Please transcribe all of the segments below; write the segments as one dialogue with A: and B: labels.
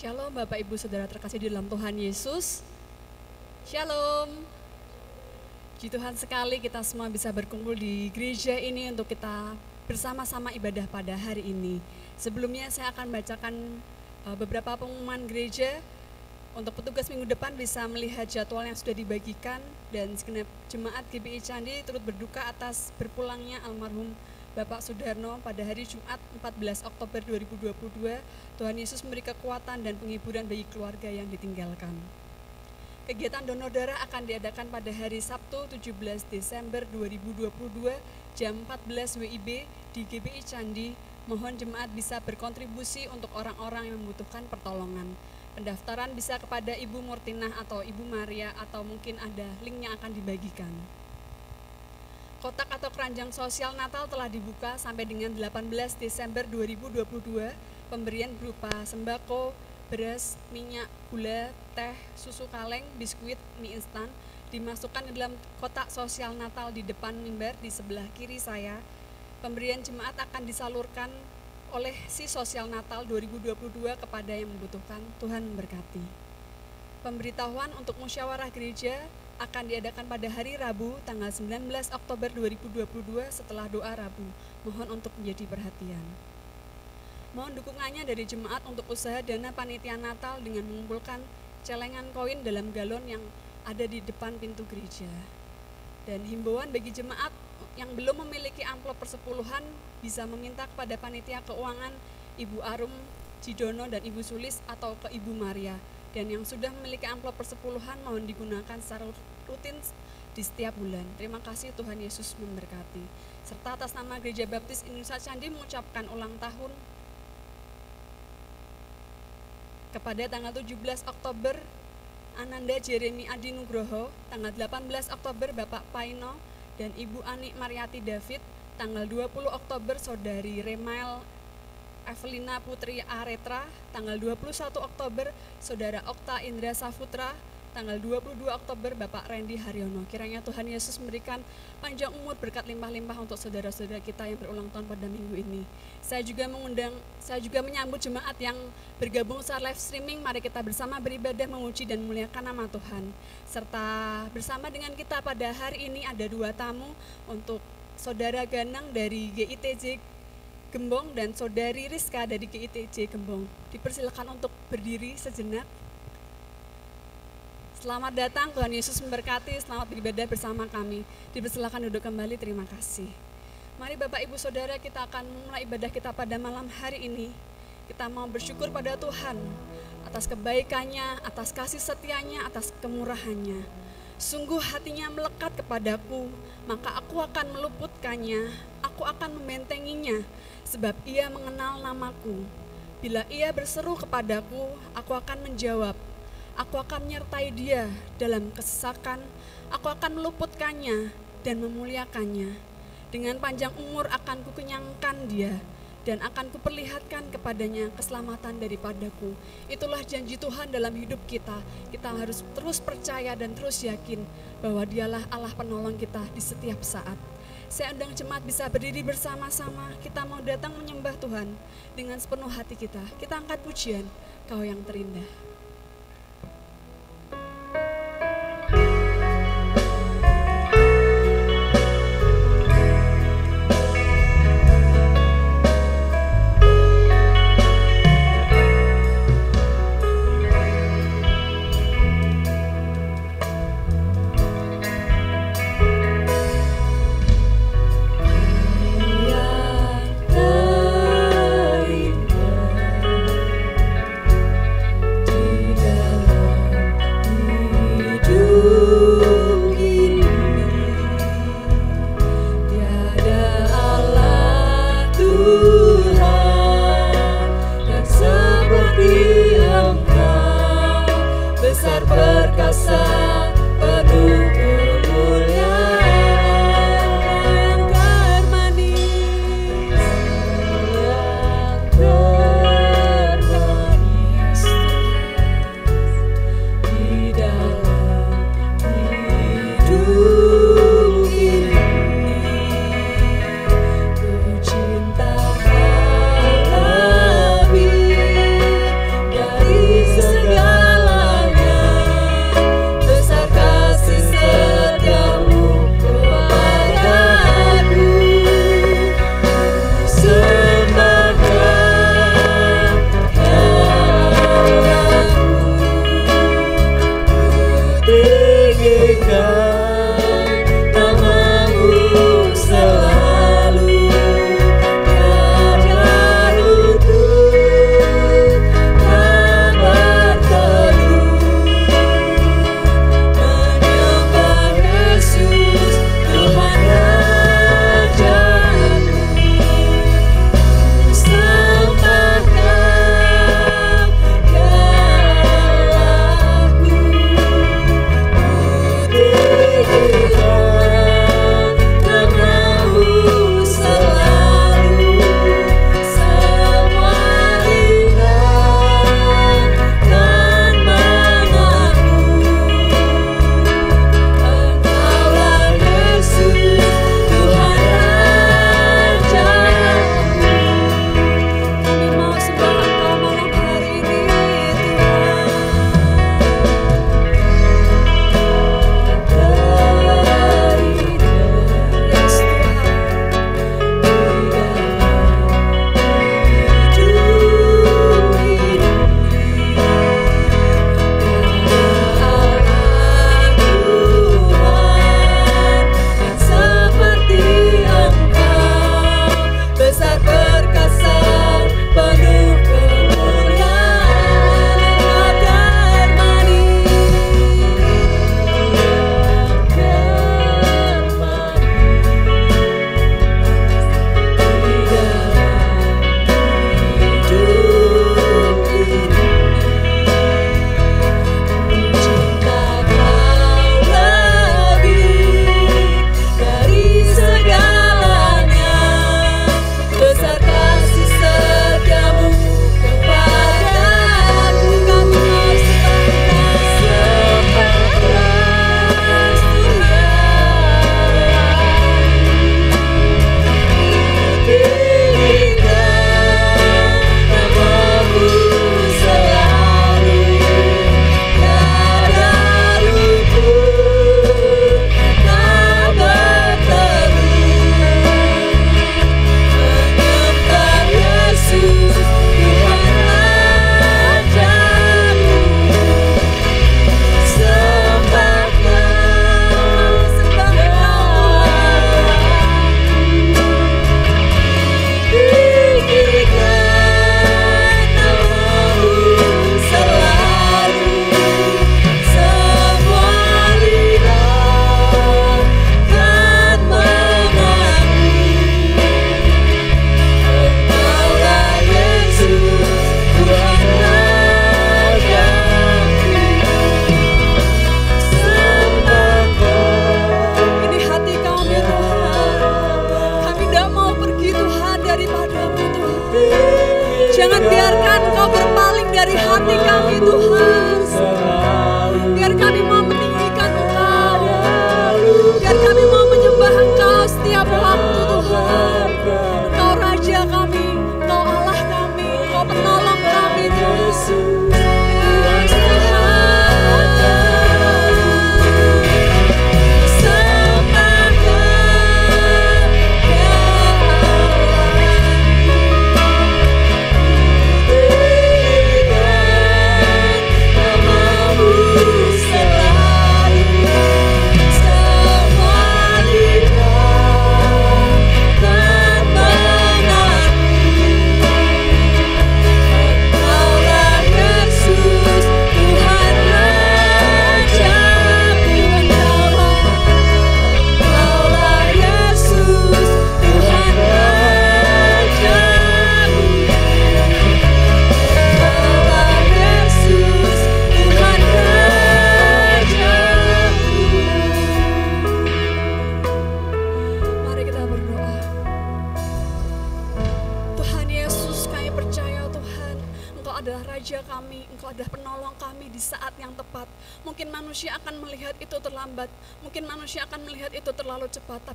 A: Shalom Bapak Ibu Saudara terkasih di dalam Tuhan Yesus. Shalom. Puji Tuhan sekali kita semua bisa berkumpul di gereja ini untuk kita bersama-sama ibadah pada hari ini. Sebelumnya saya akan bacakan uh, beberapa pengumuman gereja untuk petugas minggu depan bisa melihat jadwal yang sudah dibagikan dan segenap jemaat GBI Candi turut berduka atas berpulangnya almarhum Bapak Sudarno pada hari Jumat 14 Oktober 2022, Tuhan Yesus memberi kekuatan dan penghiburan bagi keluarga yang ditinggalkan. Kegiatan donor darah akan diadakan pada hari Sabtu 17 Desember 2022 jam 14 WIB di GBI Candi. Mohon jemaat bisa berkontribusi untuk orang-orang yang membutuhkan pertolongan. Pendaftaran bisa kepada Ibu Murtinah atau Ibu Maria atau mungkin ada link yang akan dibagikan. Kotak atau keranjang sosial Natal telah dibuka sampai dengan 18 Desember 2022. Pemberian berupa sembako, beras, minyak, gula, teh, susu kaleng, biskuit, mie instan dimasukkan ke dalam kotak sosial Natal di depan mimbar di sebelah kiri saya. Pemberian jemaat akan disalurkan oleh si sosial Natal 2022 kepada yang membutuhkan. Tuhan memberkati. Pemberitahuan untuk musyawarah gereja akan diadakan pada hari Rabu tanggal 19 Oktober 2022 setelah doa Rabu. Mohon untuk menjadi perhatian. Mohon dukungannya dari jemaat untuk usaha dana panitia Natal dengan mengumpulkan celengan koin dalam galon yang ada di depan pintu gereja. Dan himbauan bagi jemaat yang belum memiliki amplop persepuluhan bisa meminta kepada panitia keuangan Ibu Arum Cidono dan Ibu Sulis atau ke Ibu Maria dan yang sudah memiliki amplop persepuluhan mohon digunakan secara rutin di setiap bulan. Terima kasih Tuhan Yesus memberkati. Serta atas nama Gereja Baptis Indonesia Candi mengucapkan ulang tahun kepada tanggal 17 Oktober Ananda Jeremy Adi Nugroho, tanggal 18 Oktober Bapak Paino dan Ibu Ani Mariati David, tanggal 20 Oktober Saudari Remail Evelina Putri Aretra, tanggal 21 Oktober Saudara Okta Indra Safutra, tanggal 22 Oktober Bapak Randy Haryono. Kiranya Tuhan Yesus memberikan panjang umur berkat limpah-limpah untuk saudara-saudara kita yang berulang tahun pada minggu ini. Saya juga mengundang, saya juga menyambut jemaat yang bergabung secara live streaming. Mari kita bersama beribadah memuji dan memuliakan nama Tuhan. Serta bersama dengan kita pada hari ini ada dua tamu untuk Saudara Ganang dari GITJ Gembong dan Saudari Rizka dari GITJ Gembong. Dipersilakan untuk berdiri sejenak. Selamat datang, Tuhan Yesus memberkati, selamat beribadah bersama kami. Dipersilakan duduk kembali, terima kasih. Mari Bapak Ibu Saudara kita akan memulai ibadah kita pada malam hari ini. Kita mau bersyukur pada Tuhan atas kebaikannya, atas kasih setianya, atas kemurahannya. Sungguh hatinya melekat kepadaku, maka aku akan meluputkannya, aku akan membentenginya, sebab ia mengenal namaku. Bila ia berseru kepadaku, aku akan menjawab. Aku akan menyertai dia dalam kesesakan, aku akan meluputkannya dan memuliakannya. Dengan panjang umur akan kukenyangkan dia, dan akan kuperlihatkan kepadanya keselamatan daripadaku. Itulah janji Tuhan dalam hidup kita. Kita harus terus percaya dan terus yakin bahwa dialah Allah penolong kita di setiap saat. Saya undang jemaat bisa berdiri bersama-sama. Kita mau datang menyembah Tuhan dengan sepenuh hati kita. Kita angkat pujian, Kau. Yang terindah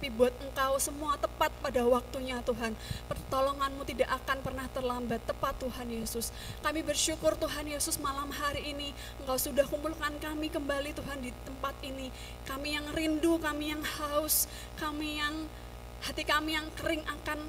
A: tapi buat Engkau semua tepat pada waktunya Tuhan. Pertolonganmu tidak akan pernah terlambat, tepat Tuhan Yesus. Kami bersyukur Tuhan Yesus malam hari ini Engkau sudah kumpulkan kami kembali Tuhan di tempat ini. Kami yang rindu, kami yang haus, kami yang hati kami yang kering akan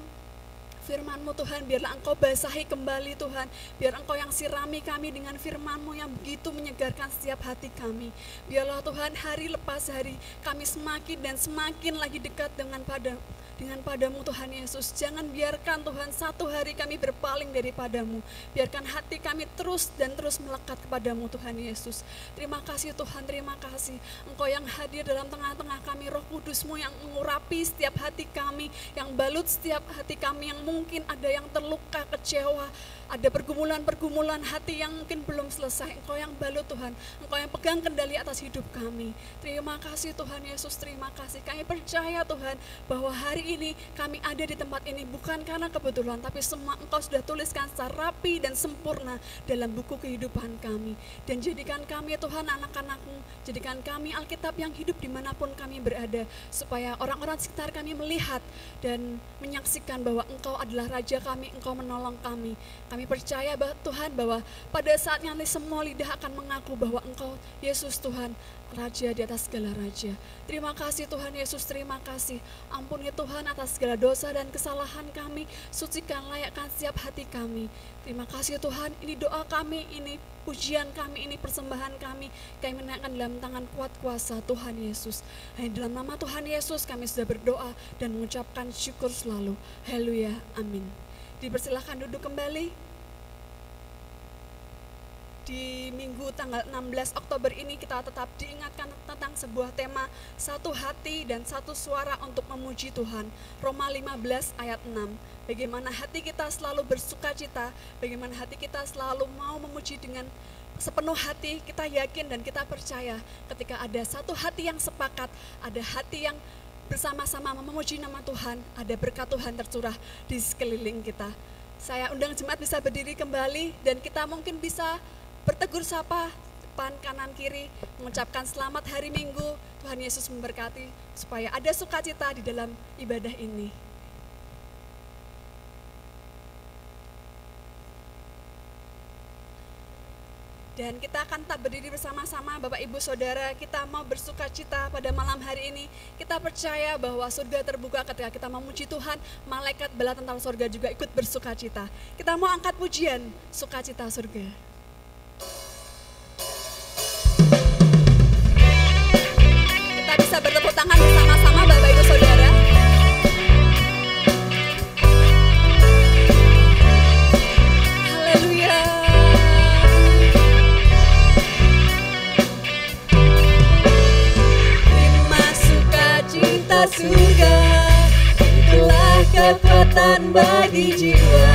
A: firman-Mu Tuhan, biarlah Engkau basahi kembali Tuhan, biar Engkau yang sirami kami dengan firman-Mu yang begitu menyegarkan setiap hati kami. Biarlah Tuhan hari lepas hari kami semakin dan semakin lagi dekat dengan pada dengan padamu Tuhan Yesus. Jangan biarkan Tuhan satu hari kami berpaling daripadamu. Biarkan hati kami terus dan terus melekat kepadamu Tuhan Yesus. Terima kasih Tuhan, terima kasih. Engkau yang hadir dalam tengah-tengah kami, roh kudusmu yang mengurapi setiap hati kami, yang balut setiap hati kami yang mungkin ada yang terluka, kecewa, ada pergumulan-pergumulan hati yang mungkin belum selesai. Engkau yang balut Tuhan. Engkau yang pegang kendali atas hidup kami. Terima kasih Tuhan Yesus, terima kasih. Kami percaya Tuhan bahwa hari ini kami ada di tempat ini bukan karena kebetulan, tapi semua Engkau sudah tuliskan secara rapi dan sempurna dalam buku kehidupan kami. Dan jadikan kami Tuhan anak-anakmu, jadikan kami Alkitab yang hidup di mana pun kami berada. Supaya orang-orang sekitar kami melihat dan menyaksikan bahwa Engkau adalah Raja kami, Engkau menolong kami. Kami kami percaya bahwa Tuhan bahwa pada saat nanti semua lidah akan mengaku bahwa Engkau Yesus Tuhan Raja di atas segala raja. Terima kasih Tuhan Yesus, terima kasih. Ampuni Tuhan atas segala dosa dan kesalahan kami. Sucikan, layakkan setiap hati kami. Terima kasih Tuhan, ini doa kami, ini pujian kami, ini persembahan kami. Kami menaikkan dalam tangan kuat kuasa Tuhan Yesus. Hanya dalam nama Tuhan Yesus kami sudah berdoa dan mengucapkan syukur selalu. Haleluya, amin. Dipersilahkan duduk kembali di minggu tanggal 16 Oktober ini kita tetap diingatkan tentang sebuah tema satu hati dan satu suara untuk memuji Tuhan. Roma 15 ayat 6. Bagaimana hati kita selalu bersuka cita, bagaimana hati kita selalu mau memuji dengan sepenuh hati, kita yakin dan kita percaya ketika ada satu hati yang sepakat, ada hati yang bersama-sama memuji nama Tuhan, ada berkat Tuhan tercurah di sekeliling kita. Saya undang jemaat bisa berdiri kembali dan kita mungkin bisa bertegur sapa depan kanan kiri mengucapkan selamat hari Minggu Tuhan Yesus memberkati supaya ada sukacita di dalam ibadah ini. Dan kita akan tak berdiri bersama-sama Bapak Ibu Saudara, kita mau bersuka cita pada malam hari ini. Kita percaya bahwa surga terbuka ketika kita memuji Tuhan, malaikat bela tentang surga juga ikut bersuka cita. Kita mau angkat pujian, sukacita surga. Surga, itulah kekuatan bagi jiwa.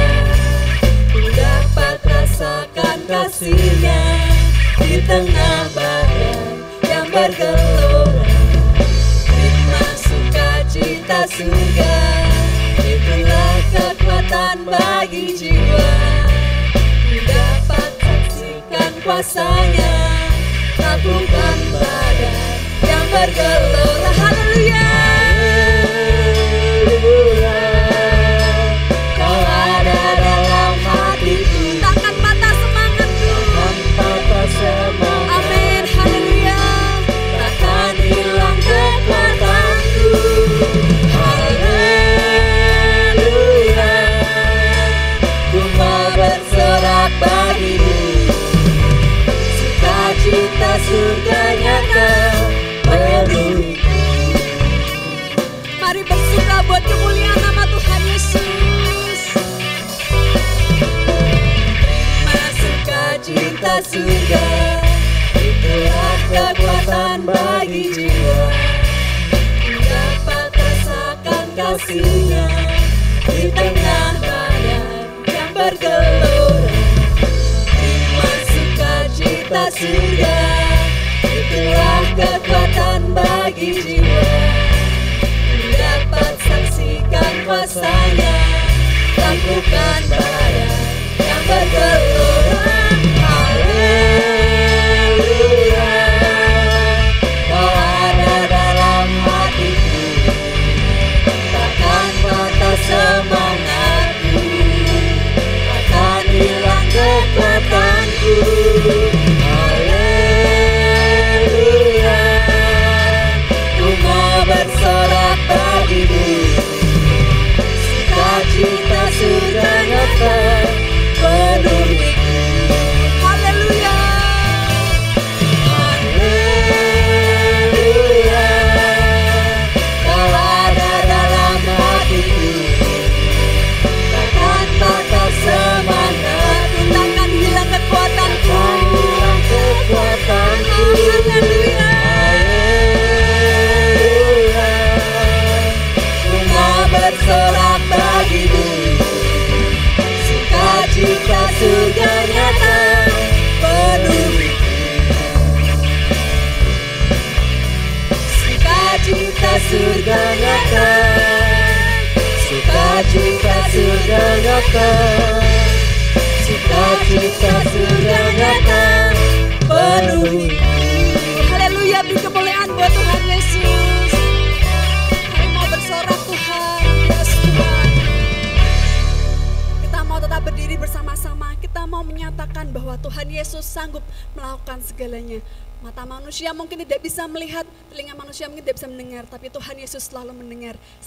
A: Ku dapat rasakan kasihnya di tengah badan yang bergelora cita surga Itulah kekuatan bagi jiwa. Ku dapat saksikan kuasanya Lakukan badan yang bergelora Haleluya surga Itulah kekuatan bagi jiwa. Dapat rasakan kasihnya Di tengah badan yang bergelora? Terima cita surga Itulah kekuatan bagi jiwa. Dapat saksikan kuasanya. Lakukan badan yang bergelora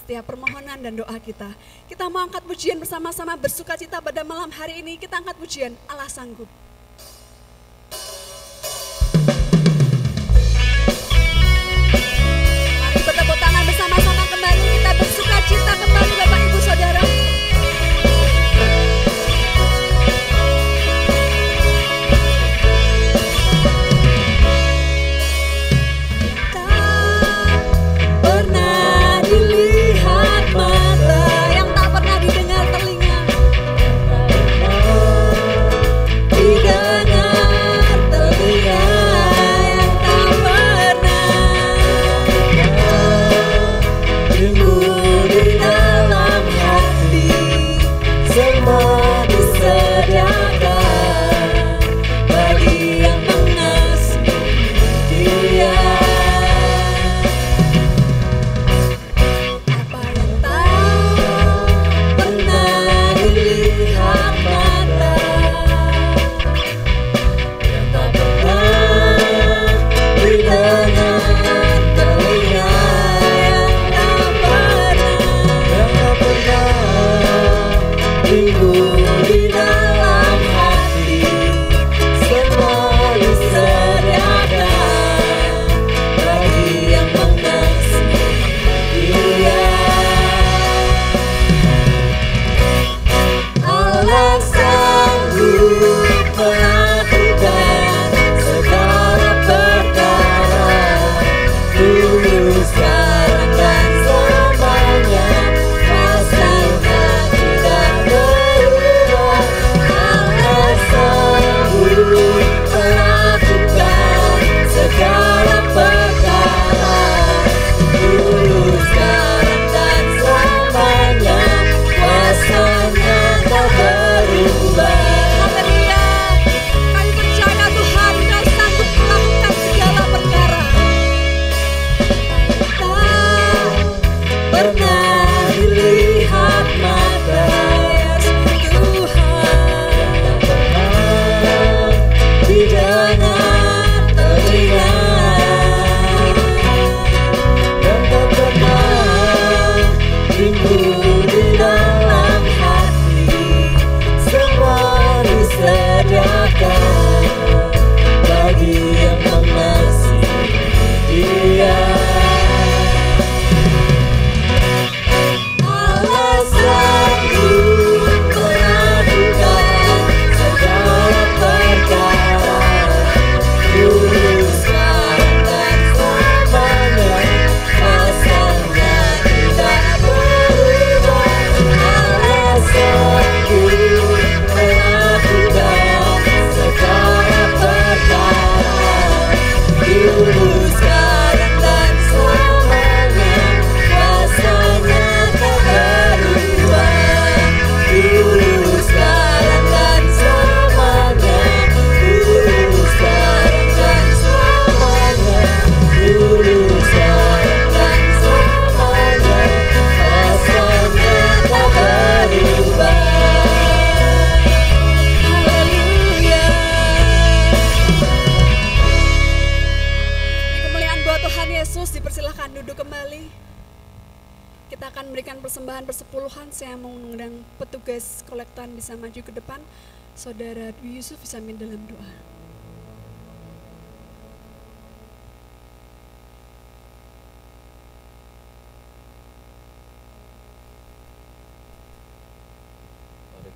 B: setiap permohonan dan doa kita. Kita mau angkat pujian bersama-sama bersuka cita pada malam hari ini. Kita angkat pujian Allah sanggup.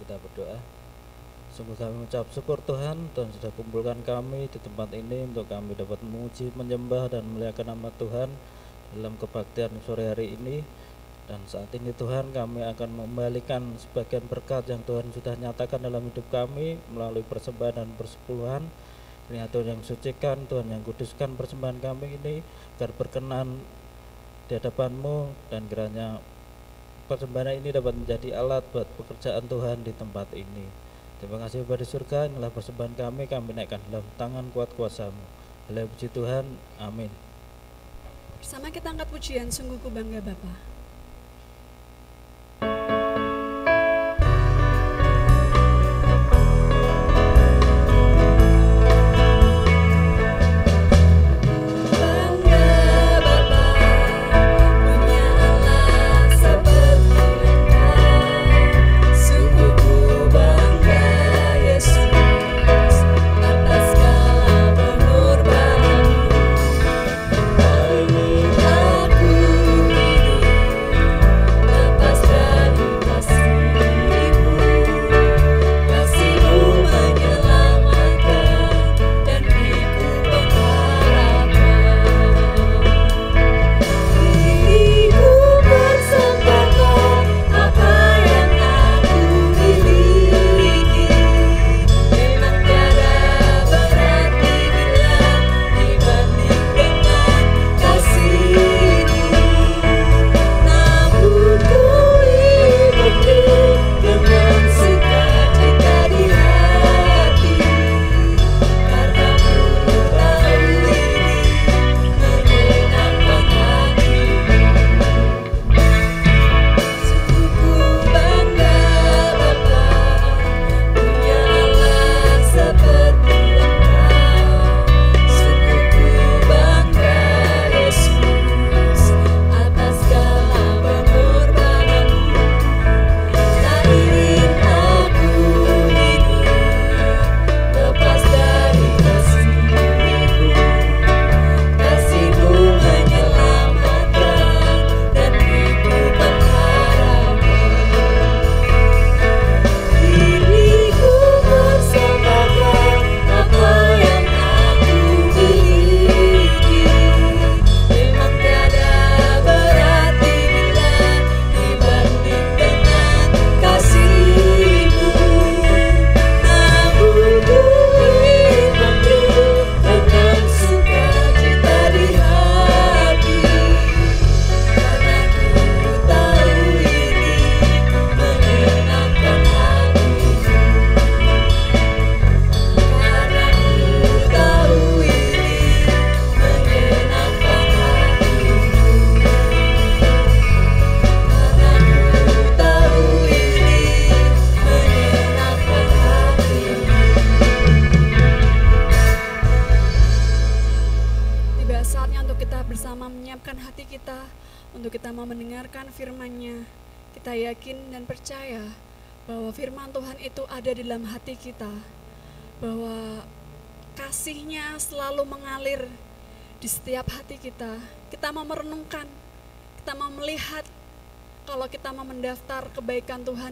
B: kita
C: berdoa. Sungguh kami mengucap syukur Tuhan Tuhan sudah kumpulkan kami di tempat ini untuk kami dapat memuji, menyembah dan memuliakan nama Tuhan dalam kebaktian sore hari ini. Dan saat ini Tuhan kami akan membalikan sebagian berkat yang Tuhan sudah nyatakan dalam hidup kami melalui persembahan dan persepuluhan. Ini Tuhan yang sucikan, Tuhan yang kuduskan persembahan kami ini agar berkenan di hadapanmu dan kiranya persembahan ini dapat menjadi alat buat pekerjaan Tuhan di tempat ini. Terima kasih kepada surga, inilah persembahan kami, kami naikkan dalam tangan kuat kuasamu. Haleluya puji Tuhan, amin.
B: Bersama kita angkat pujian, sungguh ku bangga Bapak.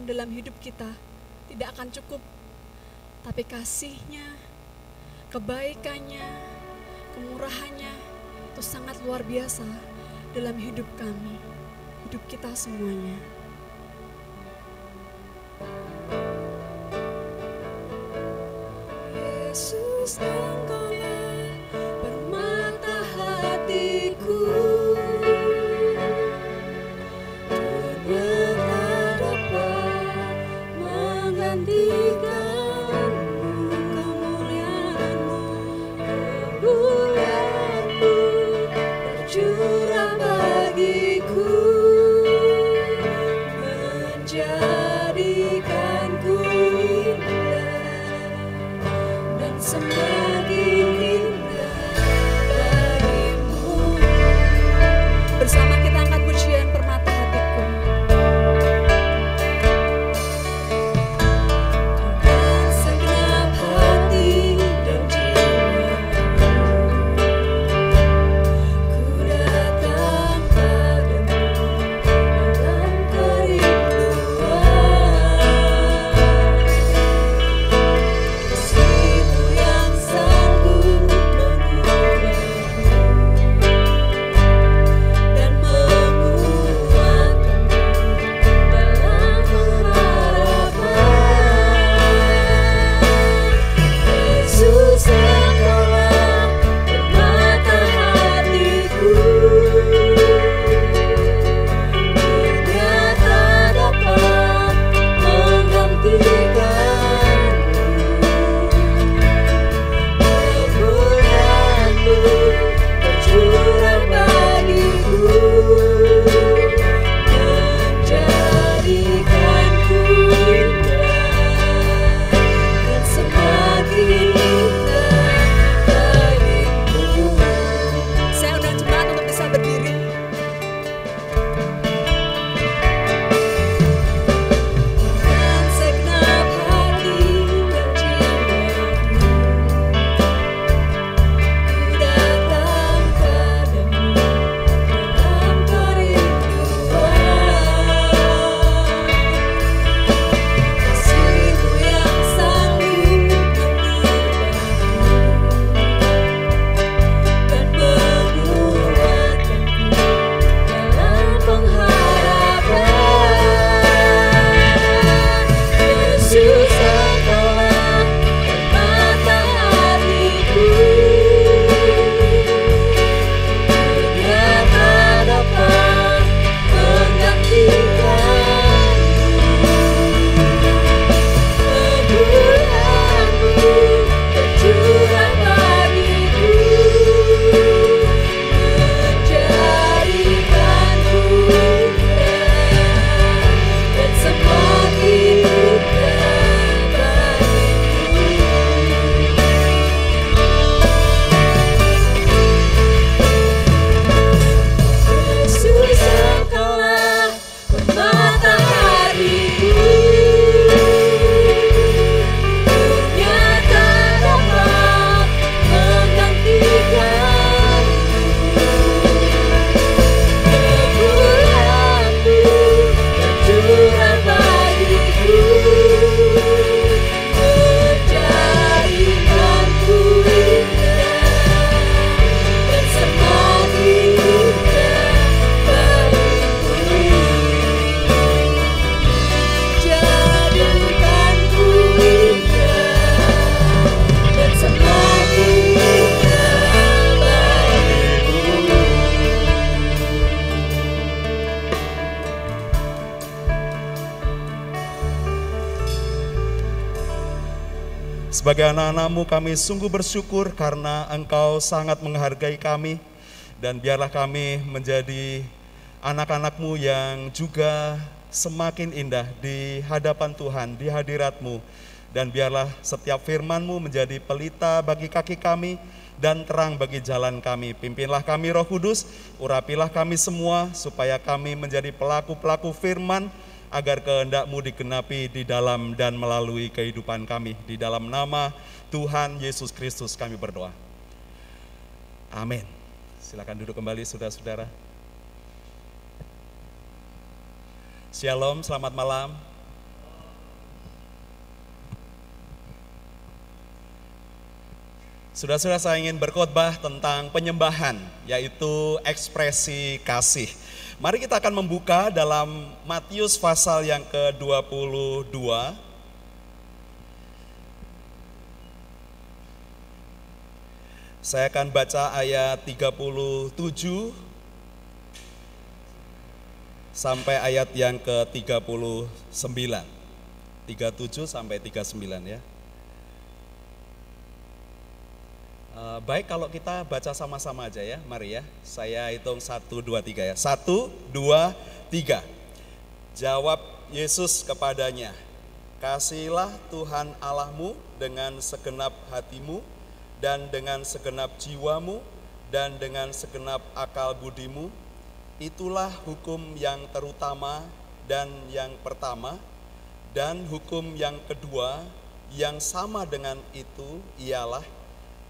B: dalam hidup kita tidak akan cukup. Tapi kasihnya, kebaikannya, kemurahannya itu sangat luar biasa dalam hidup kami, hidup kita semuanya. Yesus.
D: Sebagai anak-anakmu kami sungguh bersyukur karena engkau sangat menghargai kami. Dan biarlah kami menjadi anak-anakmu yang juga semakin indah di hadapan Tuhan, di hadiratmu. Dan biarlah setiap firmanmu menjadi pelita bagi kaki kami dan terang bagi jalan kami. Pimpinlah kami roh kudus, urapilah kami semua supaya kami menjadi pelaku-pelaku firman agar kehendakmu digenapi di dalam dan melalui kehidupan kami. Di dalam nama Tuhan Yesus Kristus kami berdoa. Amin. Silakan duduk kembali saudara-saudara. Shalom, selamat malam. Sudah-sudah saya ingin berkhotbah tentang penyembahan, yaitu ekspresi kasih. Mari kita akan membuka dalam Matius pasal yang ke-22. Saya akan baca ayat 37 sampai ayat yang ke-39. 37 sampai 39 ya. Uh, baik kalau kita baca sama-sama aja ya, mari ya. Saya hitung satu, dua, tiga ya. Satu, dua, tiga. Jawab Yesus kepadanya, Kasihilah Tuhan Allahmu dengan segenap hatimu, dan dengan segenap jiwamu, dan dengan segenap akal budimu. Itulah hukum yang terutama dan yang pertama, dan hukum yang kedua yang sama dengan itu ialah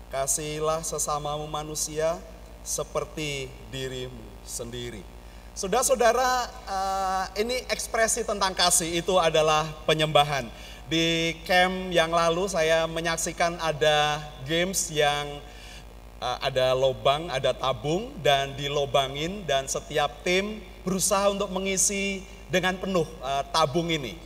D: Kasihilah sesamamu manusia seperti dirimu sendiri. Saudara-saudara, uh, ini ekspresi tentang kasih itu adalah penyembahan. Di camp yang lalu saya menyaksikan ada games yang uh, ada lobang, ada tabung dan dilobangin dan setiap tim berusaha untuk mengisi dengan penuh uh, tabung ini.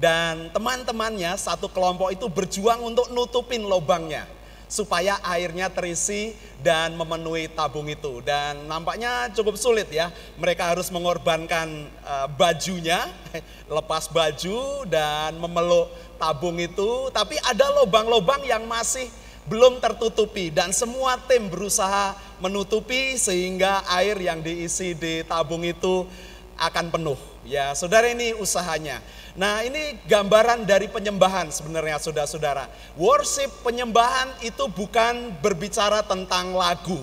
D: Dan teman-temannya satu kelompok itu berjuang untuk nutupin lobangnya supaya airnya terisi dan memenuhi tabung itu. Dan nampaknya cukup sulit ya. Mereka harus mengorbankan uh, bajunya, lepas baju dan memeluk tabung itu. Tapi ada lubang-lubang yang masih belum tertutupi dan semua tim berusaha menutupi sehingga air yang diisi di tabung itu akan penuh. Ya, saudara ini usahanya. Nah ini gambaran dari penyembahan sebenarnya saudara-saudara. Worship penyembahan itu bukan berbicara tentang lagu.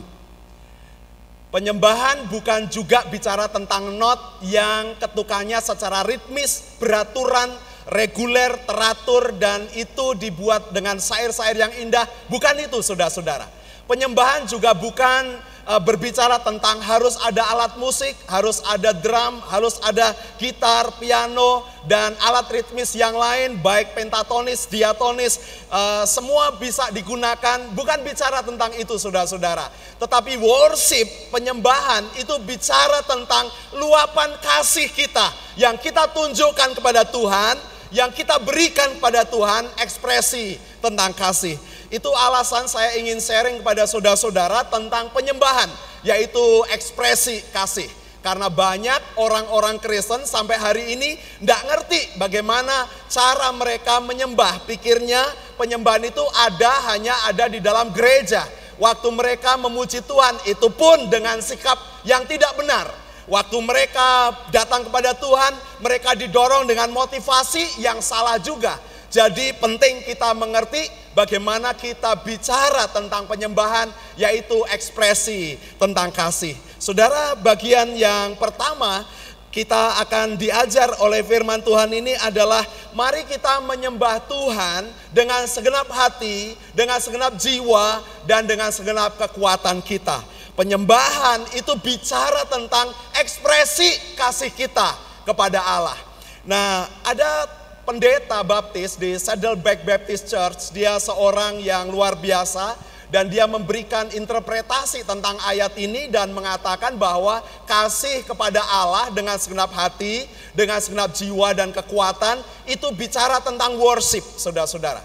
D: Penyembahan bukan juga bicara tentang not yang ketukannya secara ritmis, beraturan, reguler, teratur, dan itu dibuat dengan sair-sair yang indah. Bukan itu saudara-saudara. Penyembahan juga bukan uh, berbicara tentang harus ada alat musik, harus ada drum, harus ada gitar, piano, dan alat ritmis yang lain, baik pentatonis, diatonis, uh, semua bisa digunakan. Bukan bicara tentang itu, saudara-saudara, tetapi worship, penyembahan itu bicara tentang luapan kasih kita yang kita tunjukkan kepada Tuhan, yang kita berikan kepada Tuhan, ekspresi tentang kasih. Itu alasan saya ingin sharing kepada saudara-saudara tentang penyembahan, yaitu ekspresi kasih. Karena banyak orang-orang Kristen sampai hari ini tidak ngerti bagaimana cara mereka menyembah. Pikirnya penyembahan itu ada hanya ada di dalam gereja. Waktu mereka memuji Tuhan itu pun dengan sikap yang tidak benar. Waktu mereka datang kepada Tuhan, mereka didorong dengan motivasi yang salah juga. Jadi penting kita mengerti bagaimana kita bicara tentang penyembahan yaitu ekspresi tentang kasih. Saudara, bagian yang pertama kita akan diajar oleh firman Tuhan ini adalah mari kita menyembah Tuhan dengan segenap hati, dengan segenap jiwa dan dengan segenap kekuatan kita. Penyembahan itu bicara tentang ekspresi kasih kita kepada Allah. Nah, ada pendeta baptis di Saddleback Baptist Church. Dia seorang yang luar biasa dan dia memberikan interpretasi tentang ayat ini dan mengatakan bahwa kasih kepada Allah dengan segenap hati, dengan segenap jiwa dan kekuatan itu bicara tentang worship, saudara-saudara.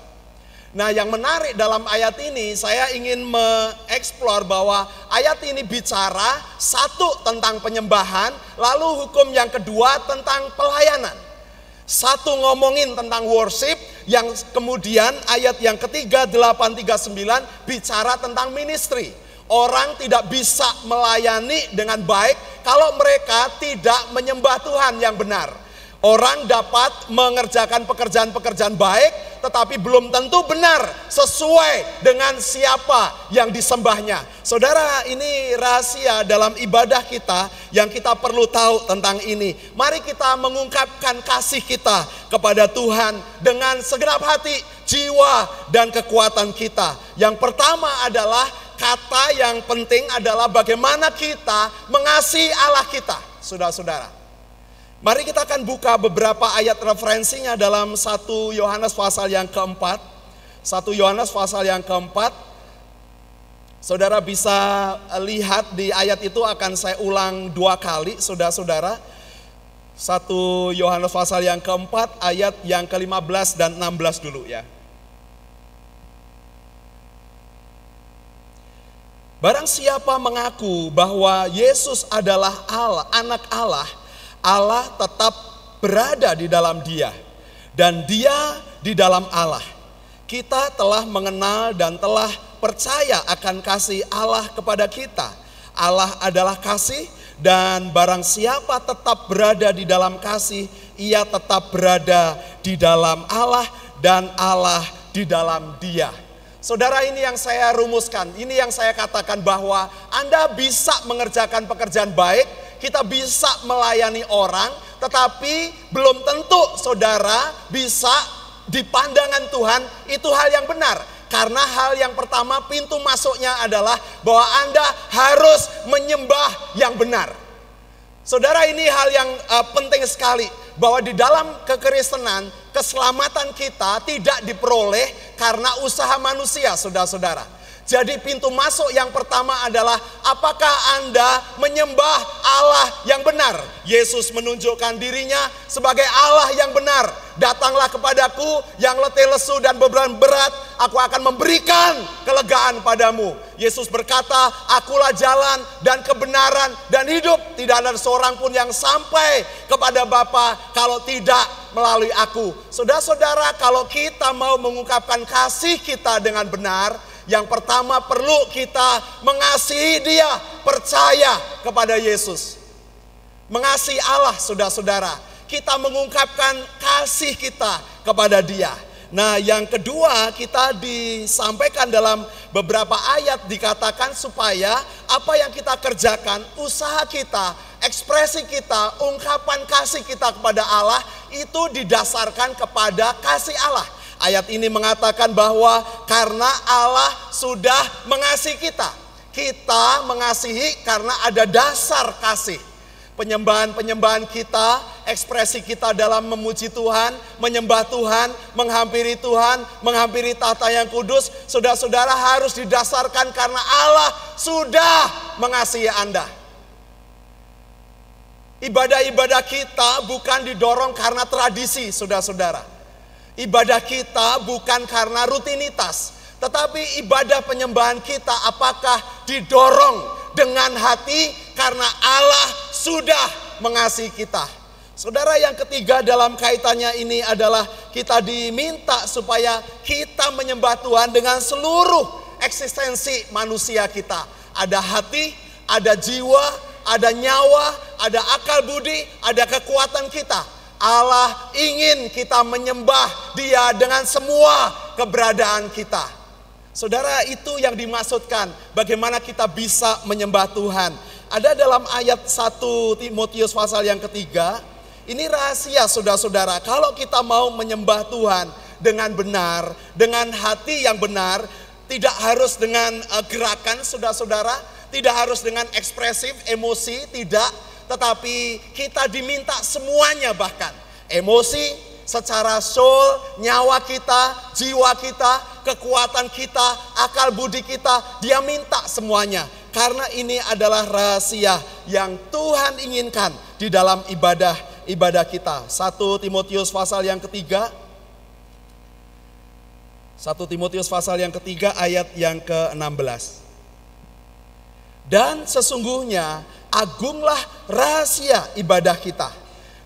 D: Nah, yang menarik dalam ayat ini, saya ingin mengeksplor bahwa ayat ini bicara satu tentang penyembahan, lalu hukum yang kedua tentang pelayanan. Satu ngomongin tentang worship, yang kemudian ayat yang ketiga 839 bicara tentang ministry. Orang tidak bisa melayani dengan baik kalau mereka tidak menyembah Tuhan yang benar. Orang dapat mengerjakan pekerjaan-pekerjaan baik, tetapi belum tentu benar sesuai dengan siapa yang disembahnya. Saudara, ini rahasia dalam ibadah kita yang kita perlu tahu tentang ini. Mari kita mengungkapkan kasih kita kepada Tuhan dengan segenap hati, jiwa, dan kekuatan kita. Yang pertama adalah kata yang penting adalah bagaimana kita mengasihi Allah kita, saudara-saudara. Mari kita akan buka beberapa ayat referensinya dalam satu Yohanes pasal yang keempat. Satu Yohanes pasal yang keempat. Saudara bisa lihat di ayat itu akan saya ulang dua kali, saudara-saudara. Satu Yohanes pasal yang keempat, ayat yang ke-15 dan 16 dulu ya. Barang siapa mengaku bahwa Yesus adalah Allah, anak Allah, Allah tetap berada di dalam dia dan dia di dalam Allah. Kita telah mengenal dan telah percaya akan kasih Allah kepada kita. Allah adalah kasih dan barang siapa tetap berada di dalam kasih, ia tetap berada di dalam Allah dan Allah di dalam dia. Saudara ini yang saya rumuskan, ini yang saya katakan bahwa Anda bisa mengerjakan pekerjaan baik kita bisa melayani orang, tetapi belum tentu saudara bisa di pandangan Tuhan itu hal yang benar. Karena hal yang pertama pintu masuknya adalah bahwa Anda harus menyembah yang benar. Saudara ini hal yang uh, penting sekali bahwa di dalam kekristenan keselamatan kita tidak diperoleh karena usaha manusia, saudara-saudara. Jadi pintu masuk yang pertama adalah apakah Anda menyembah Allah yang benar? Yesus menunjukkan dirinya sebagai Allah yang benar. Datanglah kepadaku yang letih lesu dan beban berat, aku akan memberikan kelegaan padamu. Yesus berkata, akulah jalan dan kebenaran dan hidup. Tidak ada seorang pun yang sampai kepada Bapa kalau tidak melalui aku. Saudara-saudara, kalau kita mau mengungkapkan kasih kita dengan benar, yang pertama perlu kita mengasihi dia, percaya kepada Yesus. Mengasihi Allah saudara-saudara. Kita mengungkapkan kasih kita kepada dia. Nah yang kedua kita disampaikan dalam beberapa ayat dikatakan supaya apa yang kita kerjakan, usaha kita, ekspresi kita, ungkapan kasih kita kepada Allah itu didasarkan kepada kasih Allah. Ayat ini mengatakan bahwa karena Allah sudah mengasihi kita. Kita mengasihi karena ada dasar kasih. Penyembahan-penyembahan kita, ekspresi kita dalam memuji Tuhan, menyembah Tuhan, menghampiri Tuhan, menghampiri tata yang kudus, saudara-saudara harus didasarkan karena Allah sudah mengasihi Anda. Ibadah-ibadah kita bukan didorong karena tradisi, saudara-saudara. Ibadah kita bukan karena rutinitas, tetapi ibadah penyembahan kita apakah didorong dengan hati karena Allah sudah mengasihi kita. Saudara yang ketiga dalam kaitannya ini adalah kita diminta supaya kita menyembah Tuhan dengan seluruh eksistensi manusia kita. Ada hati, ada jiwa, ada nyawa, ada akal budi, ada kekuatan kita Allah ingin kita menyembah Dia dengan semua keberadaan kita. Saudara, itu yang dimaksudkan bagaimana kita bisa menyembah Tuhan. Ada dalam ayat 1 Timotius pasal yang ketiga, ini rahasia saudara-saudara. Kalau kita mau menyembah Tuhan dengan benar, dengan hati yang benar, tidak harus dengan uh, gerakan saudara-saudara, tidak harus dengan ekspresif, emosi, tidak tetapi kita diminta semuanya bahkan emosi, secara soul, nyawa kita, jiwa kita, kekuatan kita, akal budi kita, dia minta semuanya. Karena ini adalah rahasia yang Tuhan inginkan di dalam ibadah ibadah kita. 1 Timotius pasal yang ketiga 1 Timotius pasal yang ketiga ayat yang ke-16. Dan sesungguhnya agunglah rahasia ibadah kita.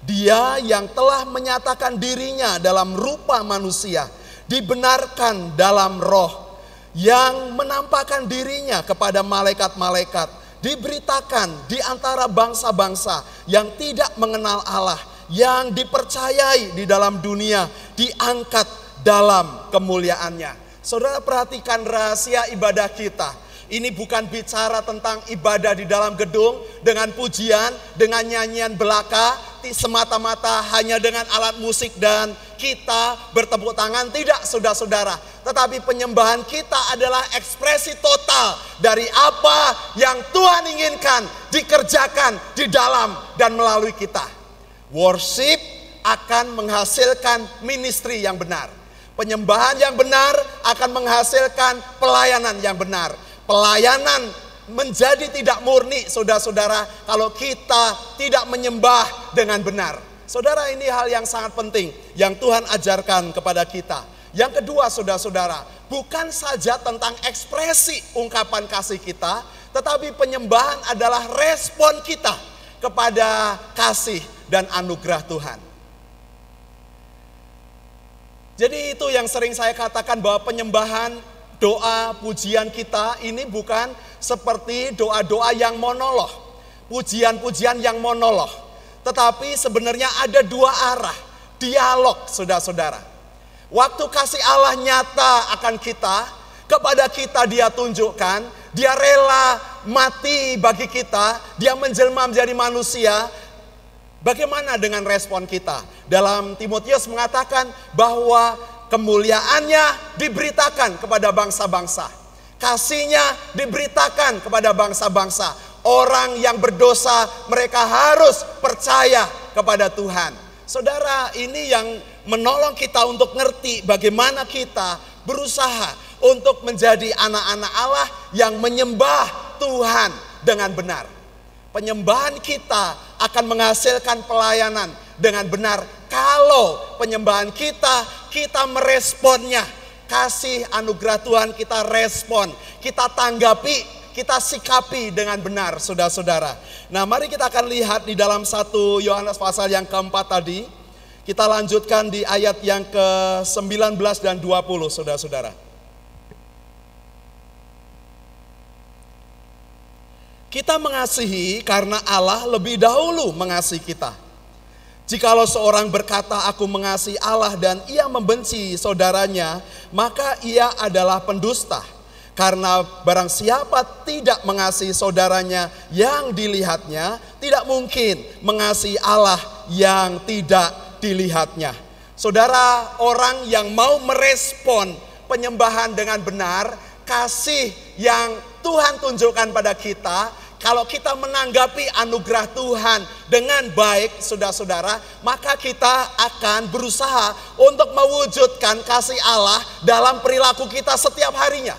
D: Dia yang telah menyatakan dirinya dalam rupa manusia, dibenarkan dalam roh, yang menampakkan dirinya kepada malaikat-malaikat, diberitakan di antara bangsa-bangsa yang tidak mengenal Allah, yang dipercayai di dalam dunia, diangkat dalam kemuliaannya. Saudara perhatikan rahasia ibadah kita. Ini bukan bicara tentang ibadah di dalam gedung dengan pujian, dengan nyanyian belaka, semata-mata hanya dengan alat musik dan kita bertepuk tangan. Tidak, saudara-saudara. Tetapi penyembahan kita adalah ekspresi total dari apa yang Tuhan inginkan dikerjakan di dalam dan melalui kita. Worship akan menghasilkan ministry yang benar. Penyembahan yang benar akan menghasilkan pelayanan yang benar pelayanan menjadi tidak murni saudara-saudara kalau kita tidak menyembah dengan benar. Saudara ini hal yang sangat penting yang Tuhan ajarkan kepada kita. Yang kedua saudara-saudara, bukan saja tentang ekspresi ungkapan kasih kita, tetapi penyembahan adalah respon kita kepada kasih dan anugerah Tuhan. Jadi itu yang sering saya katakan bahwa penyembahan doa pujian kita ini bukan seperti doa-doa yang monolog, pujian-pujian yang monolog, tetapi sebenarnya ada dua arah, dialog, saudara-saudara. Waktu kasih Allah nyata akan kita, kepada kita dia tunjukkan, dia rela mati bagi kita, dia menjelma menjadi manusia. Bagaimana dengan respon kita? Dalam Timotius mengatakan bahwa kemuliaannya diberitakan kepada bangsa-bangsa. Kasihnya diberitakan kepada bangsa-bangsa. Orang yang berdosa mereka harus percaya kepada Tuhan. Saudara, ini yang menolong kita untuk ngerti bagaimana kita berusaha untuk menjadi anak-anak Allah yang menyembah Tuhan dengan benar. Penyembahan kita akan menghasilkan pelayanan dengan benar kalau penyembahan kita kita meresponnya. Kasih anugerah Tuhan kita respon, kita tanggapi, kita sikapi dengan benar saudara-saudara. Nah mari kita akan lihat di dalam satu Yohanes pasal yang keempat tadi. Kita lanjutkan di ayat yang ke-19 dan 20 saudara-saudara. Kita mengasihi karena Allah lebih dahulu mengasihi kita. Jikalau seorang berkata aku mengasihi Allah dan ia membenci saudaranya, maka ia adalah pendusta. Karena barang siapa tidak mengasihi saudaranya yang dilihatnya, tidak mungkin mengasihi Allah yang tidak dilihatnya. Saudara, orang yang mau merespon penyembahan dengan benar, kasih yang Tuhan tunjukkan pada kita, kalau kita menanggapi anugerah Tuhan dengan baik, saudara-saudara, maka kita akan berusaha untuk mewujudkan kasih Allah dalam perilaku kita setiap harinya.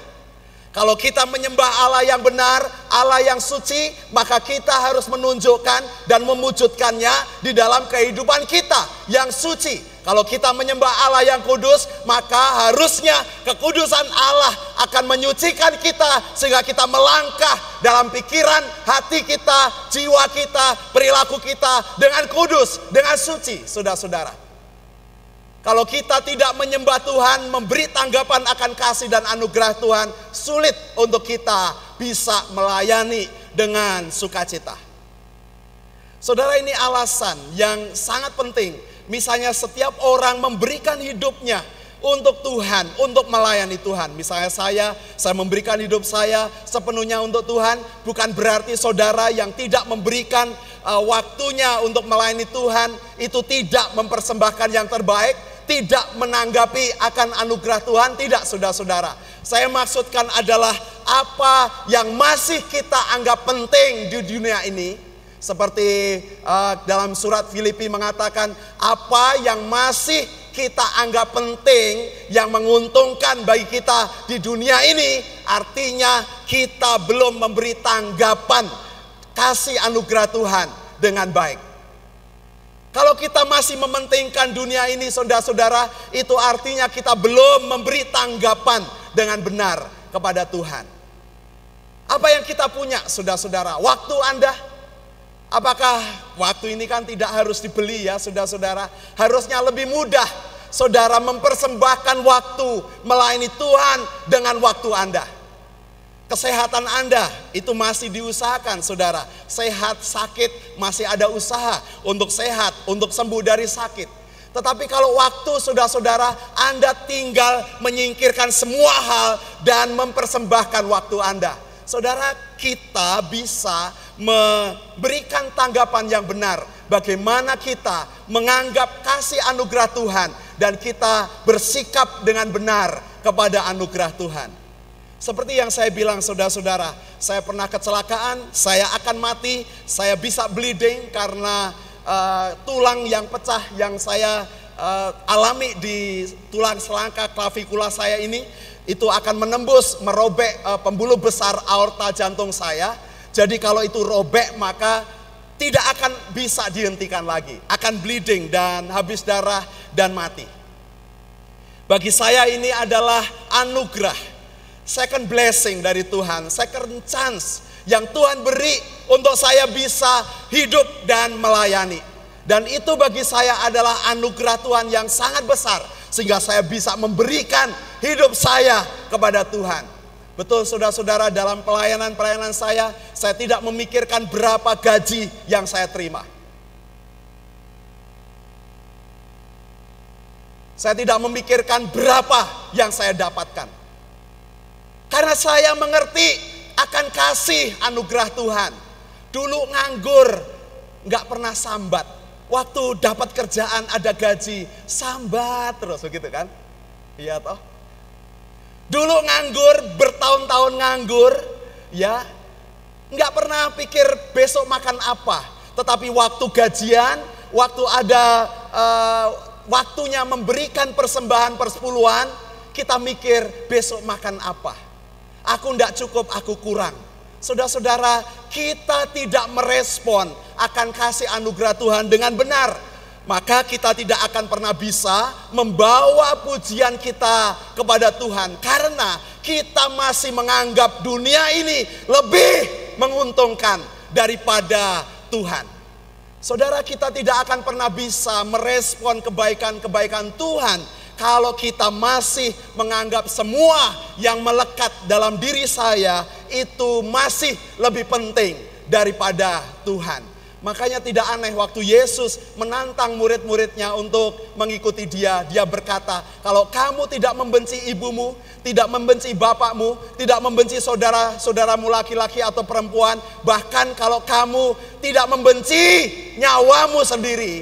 D: Kalau kita menyembah Allah yang benar, Allah yang suci, maka kita harus menunjukkan dan mewujudkannya di dalam kehidupan kita yang suci. Kalau kita menyembah Allah yang kudus, maka harusnya kekudusan Allah akan menyucikan kita sehingga kita melangkah dalam pikiran, hati kita, jiwa kita, perilaku kita dengan kudus, dengan suci, saudara-saudara. Kalau kita tidak menyembah Tuhan, memberi tanggapan akan kasih dan anugerah Tuhan, sulit untuk kita bisa melayani dengan sukacita. Saudara ini alasan yang sangat penting Misalnya setiap orang memberikan hidupnya untuk Tuhan, untuk melayani Tuhan. Misalnya saya, saya memberikan hidup saya sepenuhnya untuk Tuhan, bukan berarti saudara yang tidak memberikan uh, waktunya untuk melayani Tuhan itu tidak mempersembahkan yang terbaik, tidak menanggapi akan anugerah Tuhan, tidak saudara-saudara. Saya maksudkan adalah apa yang masih kita anggap penting di dunia ini, seperti uh, dalam surat Filipi mengatakan apa yang masih kita anggap penting yang menguntungkan bagi kita di dunia ini artinya kita belum memberi tanggapan kasih anugerah Tuhan dengan baik. Kalau kita masih mementingkan dunia ini saudara-saudara itu artinya kita belum memberi tanggapan dengan benar kepada Tuhan. Apa yang kita punya saudara-saudara? Waktu Anda, Apakah waktu ini kan tidak harus dibeli ya saudara-saudara. Harusnya lebih mudah saudara mempersembahkan waktu melayani Tuhan dengan waktu Anda. Kesehatan Anda itu masih diusahakan saudara. Sehat, sakit, masih ada usaha untuk sehat, untuk sembuh dari sakit. Tetapi kalau waktu saudara-saudara Anda tinggal menyingkirkan semua hal dan mempersembahkan waktu Anda. Saudara kita bisa memberikan tanggapan yang benar. Bagaimana kita menganggap kasih anugerah Tuhan dan kita bersikap dengan benar kepada anugerah Tuhan. Seperti yang saya bilang saudara-saudara, saya pernah kecelakaan, saya akan mati, saya bisa bleeding karena uh, tulang yang pecah yang saya uh, alami di tulang selangka klavikula saya ini itu akan menembus merobek uh, pembuluh besar aorta jantung saya. Jadi kalau itu robek maka tidak akan bisa dihentikan lagi, akan bleeding dan habis darah dan mati. Bagi saya ini adalah anugerah second blessing dari Tuhan, second chance yang Tuhan beri untuk saya bisa hidup dan melayani. Dan itu bagi saya adalah anugerah Tuhan yang sangat besar sehingga saya bisa memberikan hidup saya kepada Tuhan. Betul saudara-saudara dalam pelayanan-pelayanan saya, saya tidak memikirkan berapa gaji yang saya terima. Saya tidak memikirkan berapa yang saya dapatkan. Karena saya mengerti akan kasih anugerah Tuhan. Dulu nganggur, nggak pernah sambat. Waktu dapat kerjaan ada gaji, sambat terus begitu kan? Iya toh? Dulu nganggur, bertahun-tahun nganggur, ya nggak pernah pikir besok makan apa. Tetapi waktu gajian, waktu ada uh, waktunya memberikan persembahan persepuluhan, kita mikir besok makan apa aku tidak cukup, aku kurang. Saudara-saudara, kita tidak merespon akan kasih anugerah Tuhan dengan benar. Maka kita tidak akan pernah bisa membawa pujian kita kepada Tuhan. Karena kita masih menganggap dunia ini lebih menguntungkan daripada Tuhan. Saudara kita tidak akan pernah bisa merespon kebaikan-kebaikan Tuhan kalau kita masih menganggap semua yang melekat dalam diri saya itu masih lebih penting daripada Tuhan. Makanya tidak aneh waktu Yesus menantang murid-muridnya untuk mengikuti dia. Dia berkata, kalau kamu tidak membenci ibumu, tidak membenci bapakmu, tidak membenci saudara-saudaramu laki-laki atau perempuan, bahkan kalau kamu tidak membenci nyawamu sendiri,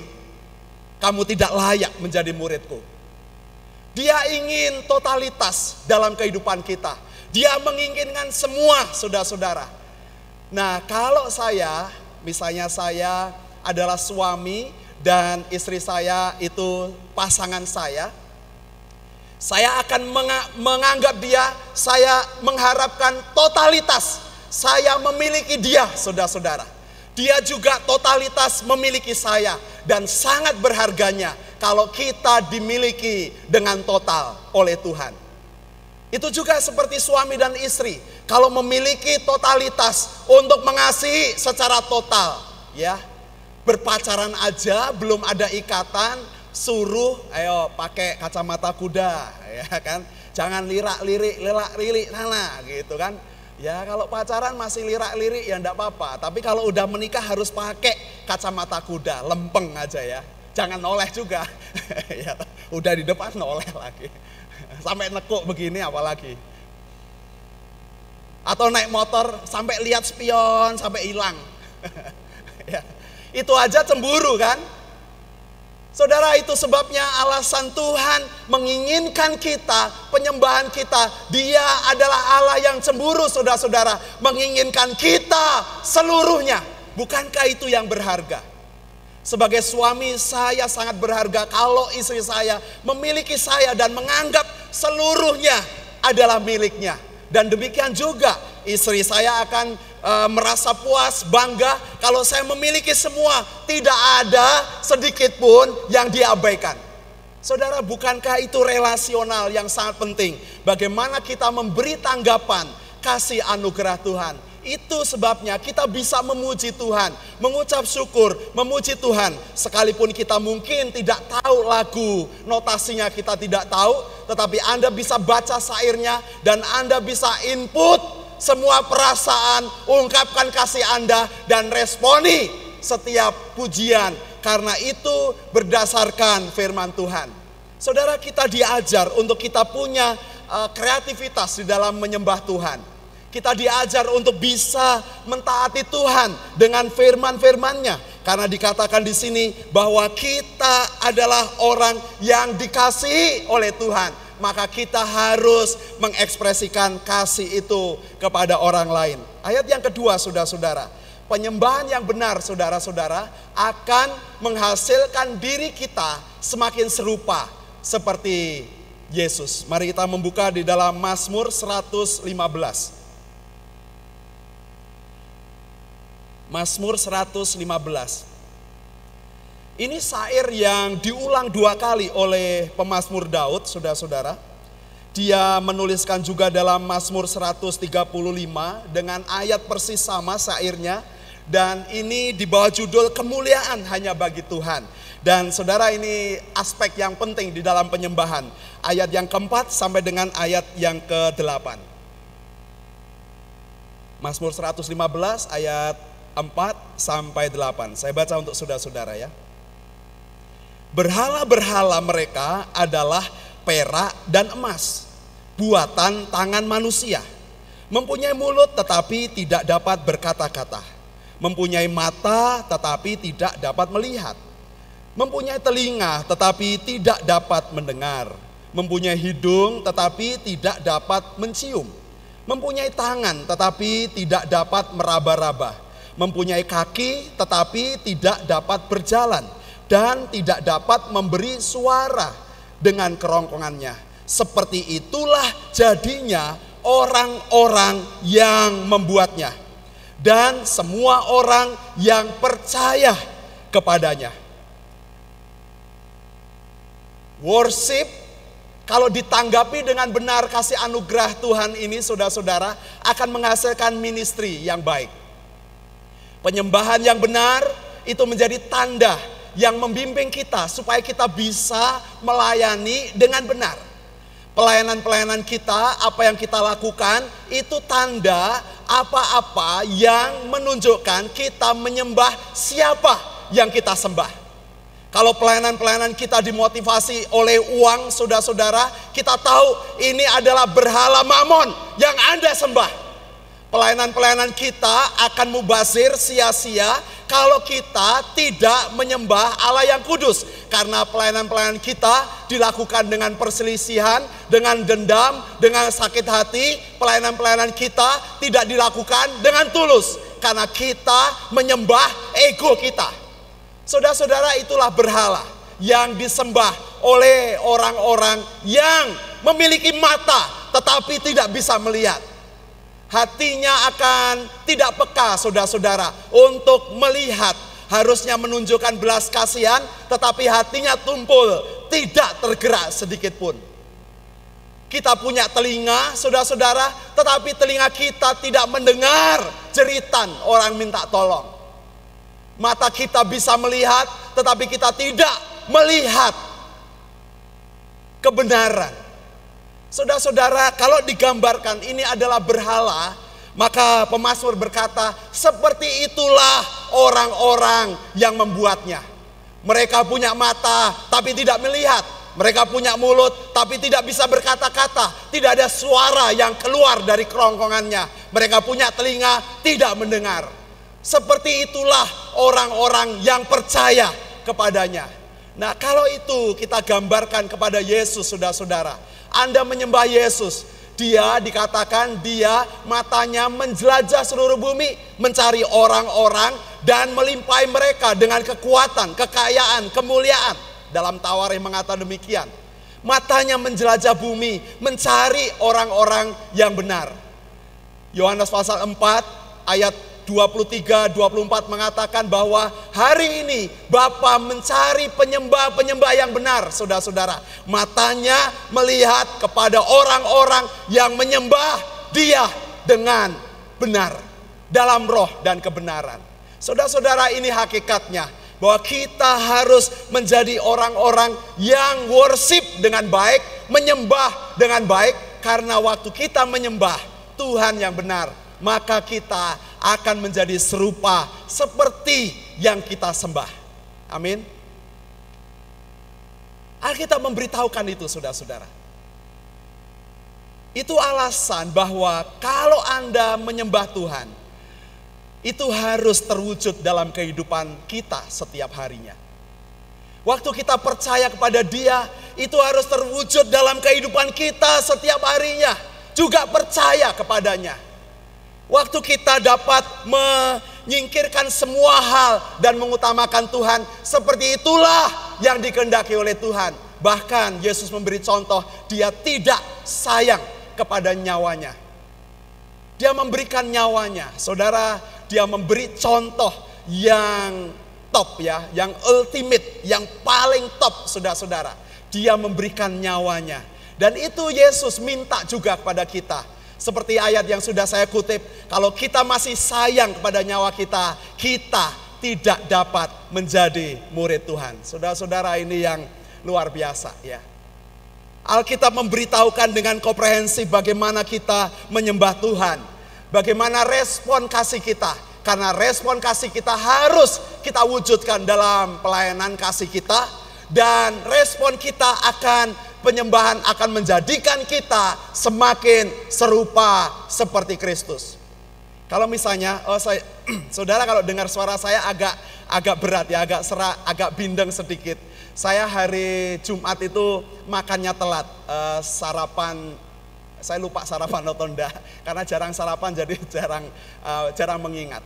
D: kamu tidak layak menjadi muridku. Dia ingin totalitas dalam kehidupan kita. Dia menginginkan semua saudara-saudara. Nah, kalau saya, misalnya saya adalah suami dan istri saya itu pasangan saya, saya akan menganggap dia, saya mengharapkan totalitas. Saya memiliki dia, saudara-saudara. Dia juga totalitas memiliki saya dan sangat berharganya kalau kita dimiliki dengan total oleh Tuhan. Itu juga seperti suami dan istri, kalau memiliki totalitas untuk mengasihi secara total, ya. Berpacaran aja belum ada ikatan, suruh ayo pakai kacamata kuda, ya kan. Jangan lirak-lirik, lirak-lirik sana gitu kan Ya kalau pacaran masih lirak-lirik ya enggak apa-apa. Tapi kalau udah menikah harus pakai kacamata kuda, lempeng aja ya. Jangan noleh juga. ya, udah di depan noleh lagi. Sampai nekuk begini apalagi. Atau naik motor sampai lihat spion, sampai hilang. ya. Itu aja cemburu kan? Saudara itu sebabnya alasan Tuhan menginginkan kita, penyembahan kita. Dia adalah Allah yang cemburu saudara-saudara. Menginginkan kita seluruhnya. Bukankah itu yang berharga? Sebagai suami saya sangat berharga kalau istri saya memiliki saya dan menganggap seluruhnya adalah miliknya. Dan demikian juga istri saya akan e, merasa puas, bangga kalau saya memiliki semua, tidak ada sedikit pun yang diabaikan. Saudara, bukankah itu relasional yang sangat penting? Bagaimana kita memberi tanggapan kasih anugerah Tuhan? Itu sebabnya kita bisa memuji Tuhan, mengucap syukur, memuji Tuhan. Sekalipun kita mungkin tidak tahu lagu, notasinya kita tidak tahu, tetapi Anda bisa baca syairnya dan Anda bisa input semua perasaan, ungkapkan kasih Anda dan responi setiap pujian. Karena itu berdasarkan firman Tuhan. Saudara kita diajar untuk kita punya uh, kreativitas di dalam menyembah Tuhan. Kita diajar untuk bisa mentaati Tuhan dengan firman-firmannya. Karena dikatakan di sini bahwa kita adalah orang yang dikasihi oleh Tuhan. Maka kita harus mengekspresikan kasih itu kepada orang lain. Ayat yang kedua saudara-saudara. Penyembahan yang benar saudara-saudara akan menghasilkan diri kita semakin serupa seperti Yesus. Mari kita membuka di dalam Mazmur 115. Mazmur 115. Ini syair yang diulang dua kali oleh pemazmur Daud, saudara-saudara. Dia menuliskan juga dalam Mazmur 135 dengan ayat persis sama syairnya. Dan ini di bawah judul kemuliaan hanya bagi Tuhan. Dan saudara ini aspek yang penting di dalam penyembahan. Ayat yang keempat sampai dengan ayat yang ke-8. Mazmur 115 ayat 4 sampai 8. Saya baca untuk saudara-saudara ya. Berhala-berhala mereka adalah perak dan emas, buatan tangan manusia. Mempunyai mulut tetapi tidak dapat berkata-kata. Mempunyai mata tetapi tidak dapat melihat. Mempunyai telinga tetapi tidak dapat mendengar. Mempunyai hidung tetapi tidak dapat mencium. Mempunyai tangan tetapi tidak dapat meraba-raba mempunyai kaki tetapi tidak dapat berjalan dan tidak dapat memberi suara dengan kerongkongannya. Seperti itulah jadinya orang-orang yang membuatnya dan semua orang yang percaya kepadanya. Worship kalau ditanggapi dengan benar kasih anugerah Tuhan ini saudara-saudara akan menghasilkan ministry yang baik. Penyembahan yang benar itu menjadi tanda yang membimbing kita supaya kita bisa melayani dengan benar. Pelayanan-pelayanan kita, apa yang kita lakukan, itu tanda apa-apa yang menunjukkan kita menyembah siapa yang kita sembah. Kalau pelayanan-pelayanan kita dimotivasi oleh uang, saudara-saudara, kita tahu ini adalah berhala mamon yang Anda sembah. Pelayanan-pelayanan kita akan mubazir sia-sia kalau kita tidak menyembah Allah yang kudus. Karena pelayanan-pelayanan kita dilakukan dengan perselisihan, dengan dendam, dengan sakit hati. Pelayanan-pelayanan kita tidak dilakukan dengan tulus. Karena kita menyembah ego kita. Saudara-saudara itulah berhala yang disembah oleh orang-orang yang memiliki mata tetapi tidak bisa melihat hatinya akan tidak peka saudara-saudara untuk melihat. Harusnya menunjukkan belas kasihan tetapi hatinya tumpul tidak tergerak sedikit pun. Kita punya telinga saudara-saudara tetapi telinga kita tidak mendengar jeritan orang minta tolong. Mata kita bisa melihat tetapi kita tidak melihat kebenaran Saudara-saudara, kalau digambarkan ini adalah berhala, maka pemazmur berkata, seperti itulah orang-orang yang membuatnya. Mereka punya mata tapi tidak melihat. Mereka punya mulut tapi tidak bisa berkata-kata. Tidak ada suara yang keluar dari kerongkongannya. Mereka punya telinga tidak mendengar. Seperti itulah orang-orang yang percaya kepadanya. Nah kalau itu kita gambarkan kepada Yesus saudara-saudara anda menyembah Yesus, dia dikatakan dia matanya menjelajah seluruh bumi, mencari orang-orang dan melimpahi mereka dengan kekuatan, kekayaan, kemuliaan. Dalam Tawarikh mengatakan demikian. Matanya menjelajah bumi, mencari orang-orang yang benar. Yohanes pasal 4 ayat 23, 24 mengatakan bahwa hari ini Bapa mencari penyembah-penyembah yang benar, saudara-saudara. Matanya melihat kepada orang-orang yang menyembah dia dengan benar. dalam roh dan kebenaran. Saudara-saudara ini hakikatnya bahwa kita harus menjadi orang-orang yang worship dengan baik, menyembah dengan baik karena waktu kita menyembah Tuhan yang benar, maka kita akan menjadi serupa seperti yang kita sembah. Amin. Alkitab memberitahukan itu saudara-saudara. Itu alasan bahwa kalau Anda menyembah Tuhan, itu harus terwujud dalam kehidupan kita setiap harinya. Waktu kita percaya kepada Dia, itu harus terwujud dalam kehidupan kita setiap harinya. Juga percaya kepadanya. Waktu kita dapat menyingkirkan semua hal dan mengutamakan Tuhan, seperti itulah yang dikehendaki oleh Tuhan. Bahkan Yesus memberi contoh, Dia tidak sayang kepada nyawanya. Dia memberikan nyawanya. Saudara, dia memberi contoh yang top ya, yang ultimate, yang paling top saudara-saudara. Dia memberikan nyawanya. Dan itu Yesus minta juga kepada kita. Seperti ayat yang sudah saya kutip, kalau kita masih sayang kepada nyawa kita, kita tidak dapat menjadi murid Tuhan. Saudara-saudara ini yang luar biasa ya. Alkitab memberitahukan dengan komprehensif bagaimana kita menyembah Tuhan. Bagaimana respon kasih kita. Karena respon kasih kita harus kita wujudkan dalam pelayanan kasih kita. Dan respon kita akan penyembahan akan menjadikan kita semakin serupa seperti Kristus. Kalau misalnya, oh saya, saudara kalau dengar suara saya agak agak berat ya, agak serak, agak bindeng sedikit. Saya hari Jumat itu makannya telat, eh, sarapan saya lupa sarapan atau enggak karena jarang sarapan jadi jarang eh, jarang mengingat.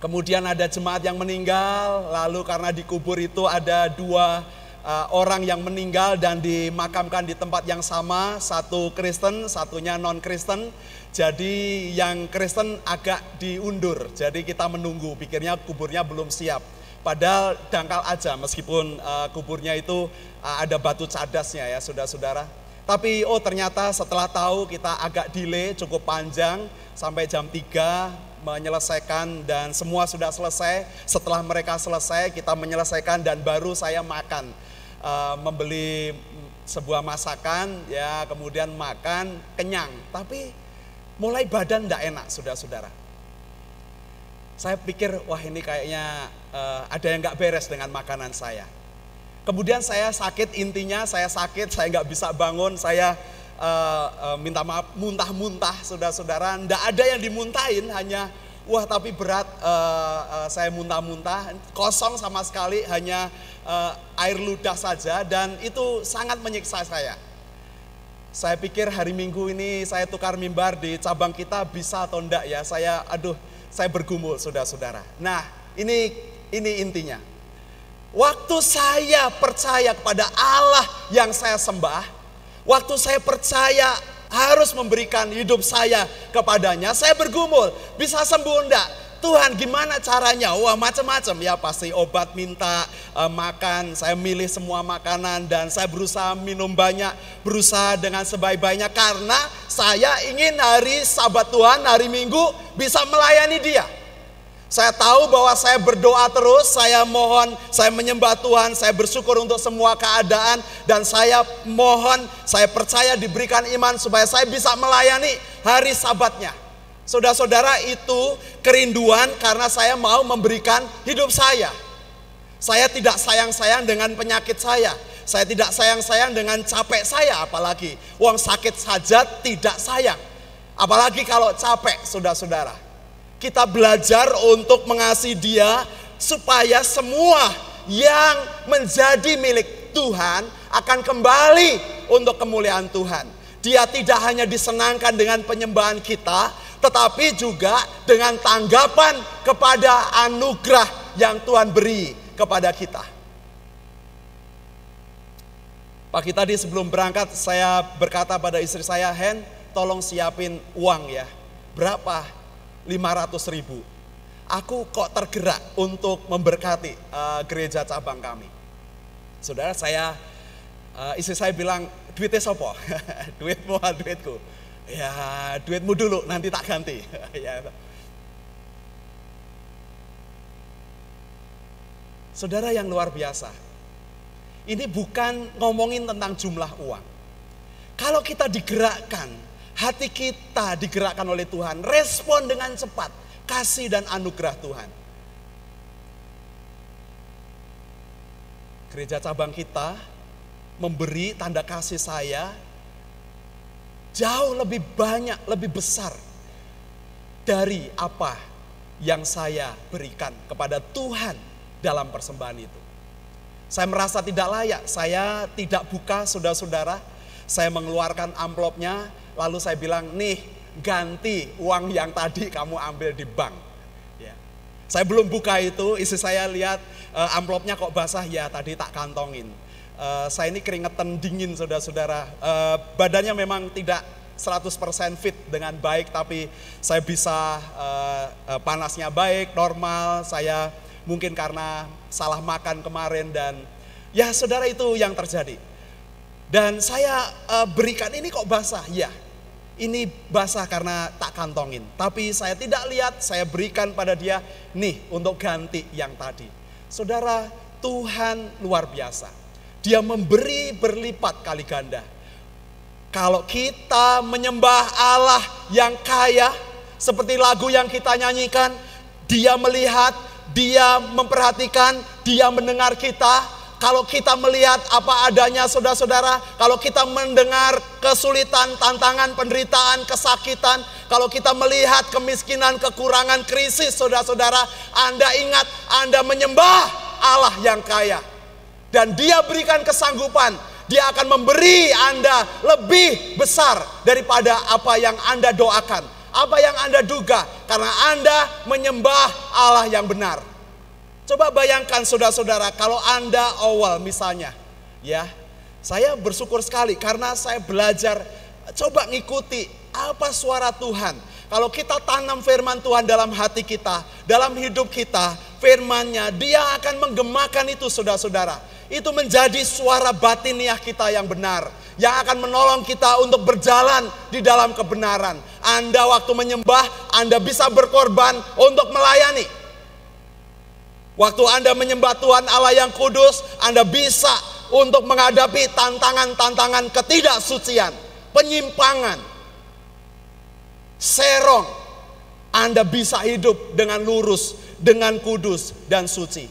D: Kemudian ada jemaat yang meninggal, lalu karena dikubur itu ada dua uh, orang yang meninggal dan dimakamkan di tempat yang sama, satu Kristen, satunya non Kristen. Jadi yang Kristen agak diundur. Jadi kita menunggu, pikirnya kuburnya belum siap. Padahal dangkal aja meskipun uh, kuburnya itu uh, ada batu cadasnya ya saudara-saudara. Tapi oh ternyata setelah tahu kita agak delay cukup panjang sampai jam 3 menyelesaikan dan semua sudah selesai. Setelah mereka selesai, kita menyelesaikan dan baru saya makan, uh, membeli sebuah masakan, ya kemudian makan kenyang. Tapi mulai badan tidak enak, saudara-saudara. Saya pikir wah ini kayaknya uh, ada yang nggak beres dengan makanan saya. Kemudian saya sakit, intinya saya sakit, saya nggak bisa bangun, saya uh, uh, minta maaf muntah-muntah saudara-saudara. Tidak ada yang dimuntahin hanya wah tapi berat uh, uh, saya muntah-muntah kosong sama sekali hanya uh, air ludah saja dan itu sangat menyiksa saya. Saya pikir hari Minggu ini saya tukar mimbar di cabang kita bisa atau enggak ya. Saya aduh saya bergumul saudara-saudara. Nah ini ini intinya. Waktu saya percaya kepada Allah yang saya sembah, Waktu saya percaya harus memberikan hidup saya kepadanya, saya bergumul, bisa sembuh enggak? Tuhan gimana caranya? Wah macam-macam ya pasti obat minta uh, makan. Saya milih semua makanan dan saya berusaha minum banyak, berusaha dengan sebaik-baiknya karena saya ingin hari Sabat Tuhan, hari Minggu bisa melayani Dia. Saya tahu bahwa saya berdoa terus, saya mohon, saya menyembah Tuhan, saya bersyukur untuk semua keadaan, dan saya mohon, saya percaya diberikan iman supaya saya bisa melayani hari sabatnya. Saudara-saudara itu kerinduan karena saya mau memberikan hidup saya. Saya tidak sayang-sayang dengan penyakit saya. Saya tidak sayang-sayang dengan capek saya apalagi. Uang sakit saja tidak sayang. Apalagi kalau capek, saudara-saudara kita belajar untuk mengasihi Dia supaya semua yang menjadi milik Tuhan akan kembali untuk kemuliaan Tuhan. Dia tidak hanya disenangkan dengan penyembahan kita, tetapi juga dengan tanggapan kepada anugerah yang Tuhan beri kepada kita. Pagi tadi sebelum berangkat saya berkata pada istri saya, Hen, tolong siapin uang ya. Berapa? 500 ribu. Aku kok tergerak untuk memberkati uh, gereja cabang kami. Saudara saya, uh, istri saya bilang, duitnya sopo? duitmu ah, duitku? Ya duitmu dulu, nanti tak ganti. ya. Saudara yang luar biasa, ini bukan ngomongin tentang jumlah uang. Kalau kita digerakkan hati kita digerakkan oleh Tuhan, respon dengan cepat. Kasih dan anugerah Tuhan. Gereja cabang kita memberi tanda kasih saya jauh lebih banyak, lebih besar dari apa yang saya berikan kepada Tuhan dalam persembahan itu. Saya merasa tidak layak, saya tidak buka saudara-saudara, saya mengeluarkan amplopnya, lalu saya bilang, nih ganti uang yang tadi kamu ambil di bank. Ya. Saya belum buka itu, isi saya lihat uh, amplopnya kok basah, ya tadi tak kantongin. Uh, saya ini keringetan dingin saudara-saudara, uh, badannya memang tidak 100% fit dengan baik, tapi saya bisa uh, panasnya baik, normal, saya mungkin karena salah makan kemarin dan ya saudara itu yang terjadi. Dan saya uh, berikan ini kok basah, ya ini basah karena tak kantongin. Tapi saya tidak lihat, saya berikan pada dia, nih untuk ganti yang tadi. Saudara, Tuhan luar biasa. Dia memberi berlipat kali ganda. Kalau kita menyembah Allah yang kaya, seperti lagu yang kita nyanyikan, dia melihat, dia memperhatikan, dia mendengar kita. Kalau kita melihat apa adanya saudara-saudara, kalau kita mendengar kesulitan, tantangan, penderitaan, kesakitan, kalau kita melihat kemiskinan, kekurangan, krisis saudara-saudara, Anda ingat Anda menyembah Allah yang kaya. Dan dia berikan kesanggupan, dia akan memberi Anda lebih besar daripada apa yang Anda doakan, apa yang Anda duga, karena Anda menyembah Allah yang benar. Coba bayangkan saudara-saudara kalau Anda awal misalnya ya. Saya bersyukur sekali karena saya belajar coba ngikuti apa suara Tuhan. Kalau kita tanam firman Tuhan dalam hati kita, dalam hidup kita, firmannya dia akan menggemakan itu saudara-saudara. Itu menjadi suara batiniah kita yang benar. Yang akan menolong kita untuk berjalan di dalam kebenaran. Anda waktu menyembah, Anda bisa berkorban untuk melayani. Waktu Anda menyembah Tuhan Allah yang kudus, Anda bisa untuk menghadapi tantangan-tantangan ketidaksucian, penyimpangan, serong. Anda bisa hidup dengan lurus, dengan kudus dan suci.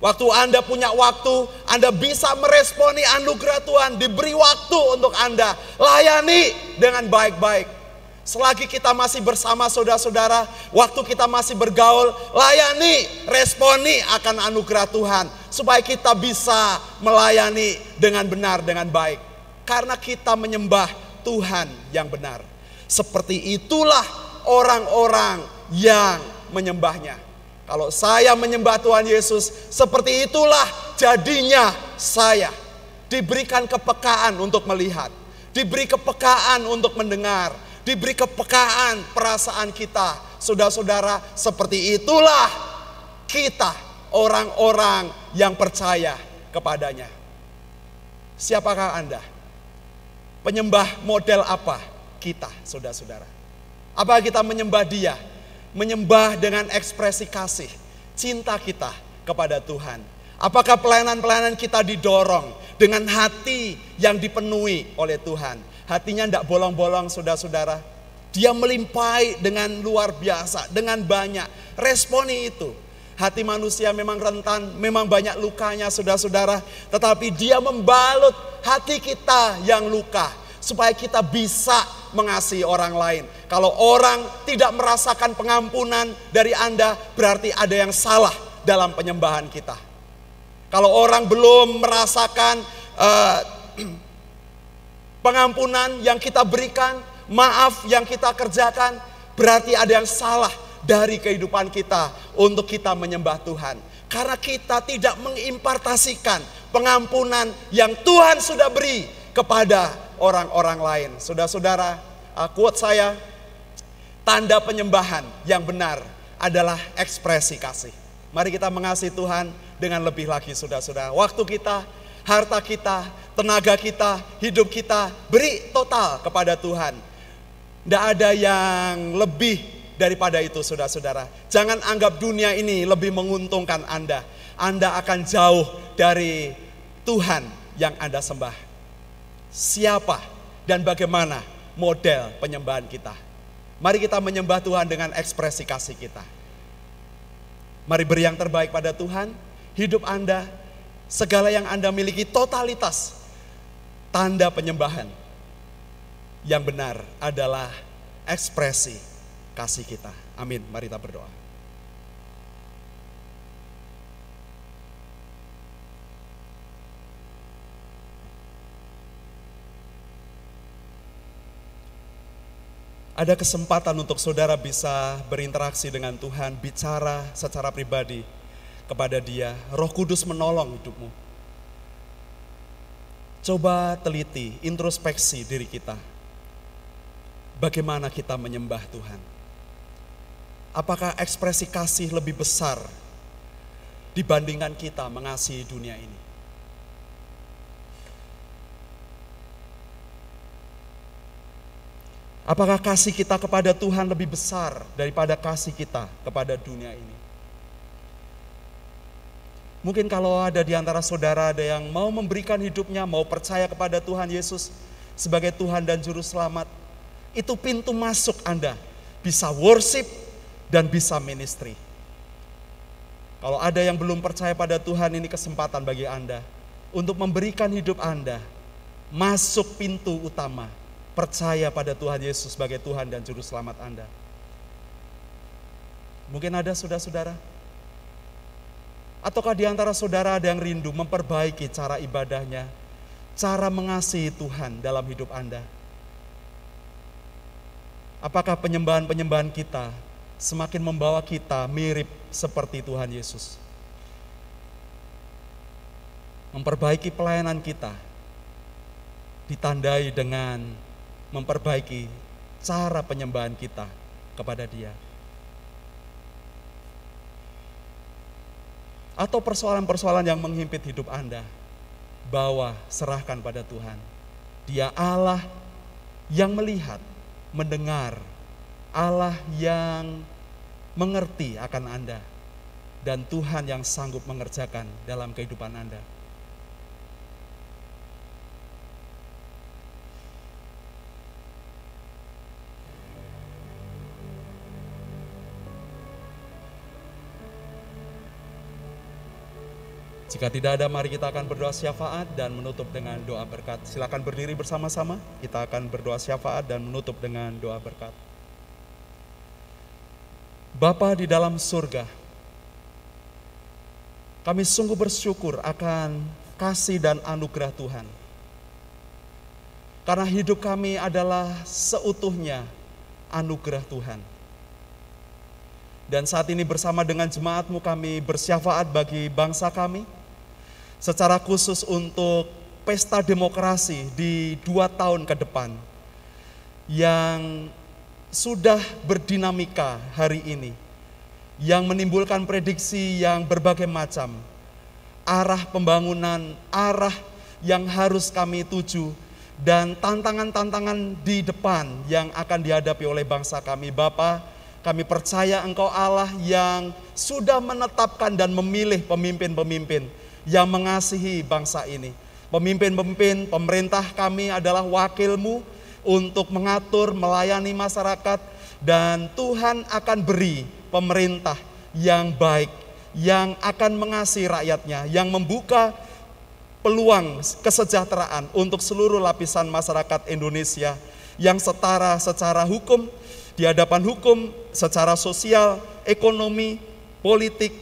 D: Waktu Anda punya waktu, Anda bisa meresponi anugerah Tuhan, diberi waktu untuk Anda layani dengan baik-baik. Selagi kita masih bersama saudara-saudara, waktu kita masih bergaul, layani, responi akan anugerah Tuhan. Supaya kita bisa melayani dengan benar, dengan baik. Karena kita menyembah Tuhan yang benar. Seperti itulah orang-orang yang menyembahnya. Kalau saya menyembah Tuhan Yesus, seperti itulah jadinya saya. Diberikan kepekaan untuk melihat. Diberi kepekaan untuk mendengar diberi kepekaan perasaan kita. Saudara-saudara, seperti itulah kita orang-orang yang percaya kepadanya. Siapakah Anda? Penyembah model apa kita, saudara-saudara? Apa kita menyembah dia? Menyembah dengan ekspresi kasih, cinta kita kepada Tuhan. Apakah pelayanan-pelayanan kita didorong dengan hati yang dipenuhi oleh Tuhan? Hatinya tidak bolong-bolong saudara-saudara. Dia melimpai dengan luar biasa, dengan banyak. Responi itu. Hati manusia memang rentan, memang banyak lukanya saudara-saudara. Tetapi dia membalut hati kita yang luka. Supaya kita bisa mengasihi orang lain. Kalau orang tidak merasakan pengampunan dari Anda, berarti ada yang salah dalam penyembahan kita. Kalau orang belum merasakan uh, pengampunan yang kita berikan, maaf yang kita kerjakan, berarti ada yang salah dari kehidupan kita untuk kita menyembah Tuhan. Karena kita tidak mengimpartasikan pengampunan yang Tuhan sudah beri kepada orang-orang lain. Saudara-saudara, uh, quote saya, tanda penyembahan yang benar adalah ekspresi kasih. Mari kita mengasihi Tuhan dengan lebih lagi saudara-saudara. Waktu kita, harta kita, tenaga kita, hidup kita, beri total kepada Tuhan. Tidak ada yang lebih daripada itu saudara-saudara. Jangan anggap dunia ini lebih menguntungkan Anda. Anda akan jauh dari Tuhan yang Anda sembah. Siapa dan bagaimana model penyembahan kita? Mari kita menyembah Tuhan dengan ekspresi kasih kita. Mari beri yang terbaik pada Tuhan, hidup Anda, segala yang Anda miliki totalitas tanda penyembahan yang benar adalah ekspresi kasih kita. Amin. Mari kita berdoa. Ada kesempatan untuk saudara bisa berinteraksi dengan Tuhan, bicara secara pribadi kepada Dia. Roh Kudus menolong hidupmu. Coba teliti, introspeksi diri kita. Bagaimana kita menyembah Tuhan? Apakah ekspresi kasih lebih besar dibandingkan kita mengasihi dunia ini? Apakah kasih kita kepada Tuhan lebih besar daripada kasih kita kepada dunia ini? Mungkin kalau ada di antara saudara ada yang mau memberikan hidupnya, mau percaya kepada Tuhan Yesus sebagai Tuhan dan Juru Selamat, itu pintu masuk Anda bisa worship dan bisa ministry. Kalau ada yang belum percaya pada Tuhan, ini kesempatan bagi Anda untuk memberikan hidup Anda masuk pintu utama, percaya pada Tuhan Yesus sebagai Tuhan dan Juru Selamat Anda. Mungkin ada saudara-saudara, ataukah di antara saudara ada yang rindu memperbaiki cara ibadahnya, cara mengasihi Tuhan dalam hidup Anda? Apakah penyembahan-penyembahan kita semakin membawa kita mirip seperti Tuhan Yesus? Memperbaiki pelayanan kita ditandai dengan memperbaiki cara penyembahan kita kepada Dia. Atau persoalan-persoalan yang menghimpit hidup Anda, bawa serahkan pada Tuhan. Dia Allah yang melihat, mendengar, Allah yang mengerti akan Anda, dan Tuhan yang sanggup mengerjakan dalam kehidupan Anda. Jika tidak ada, mari kita akan berdoa syafaat dan menutup dengan doa berkat. Silakan berdiri bersama-sama. Kita akan berdoa syafaat dan menutup dengan doa berkat. Bapa di dalam surga, kami sungguh bersyukur akan kasih dan anugerah Tuhan. Karena hidup kami adalah seutuhnya anugerah Tuhan. Dan saat ini bersama dengan jemaatmu kami bersyafaat bagi bangsa kami, secara khusus untuk pesta demokrasi di dua tahun ke depan yang sudah berdinamika hari ini, yang menimbulkan prediksi yang berbagai macam, arah pembangunan, arah yang harus kami tuju, dan tantangan-tantangan di depan yang akan dihadapi oleh bangsa kami. Bapak, kami percaya Engkau Allah yang sudah menetapkan dan memilih pemimpin-pemimpin yang mengasihi bangsa ini. Pemimpin-pemimpin pemerintah kami adalah wakilmu untuk mengatur, melayani masyarakat dan Tuhan akan beri pemerintah yang baik, yang akan mengasihi rakyatnya, yang membuka peluang kesejahteraan untuk seluruh lapisan masyarakat Indonesia yang setara secara hukum, di hadapan hukum, secara sosial, ekonomi, politik,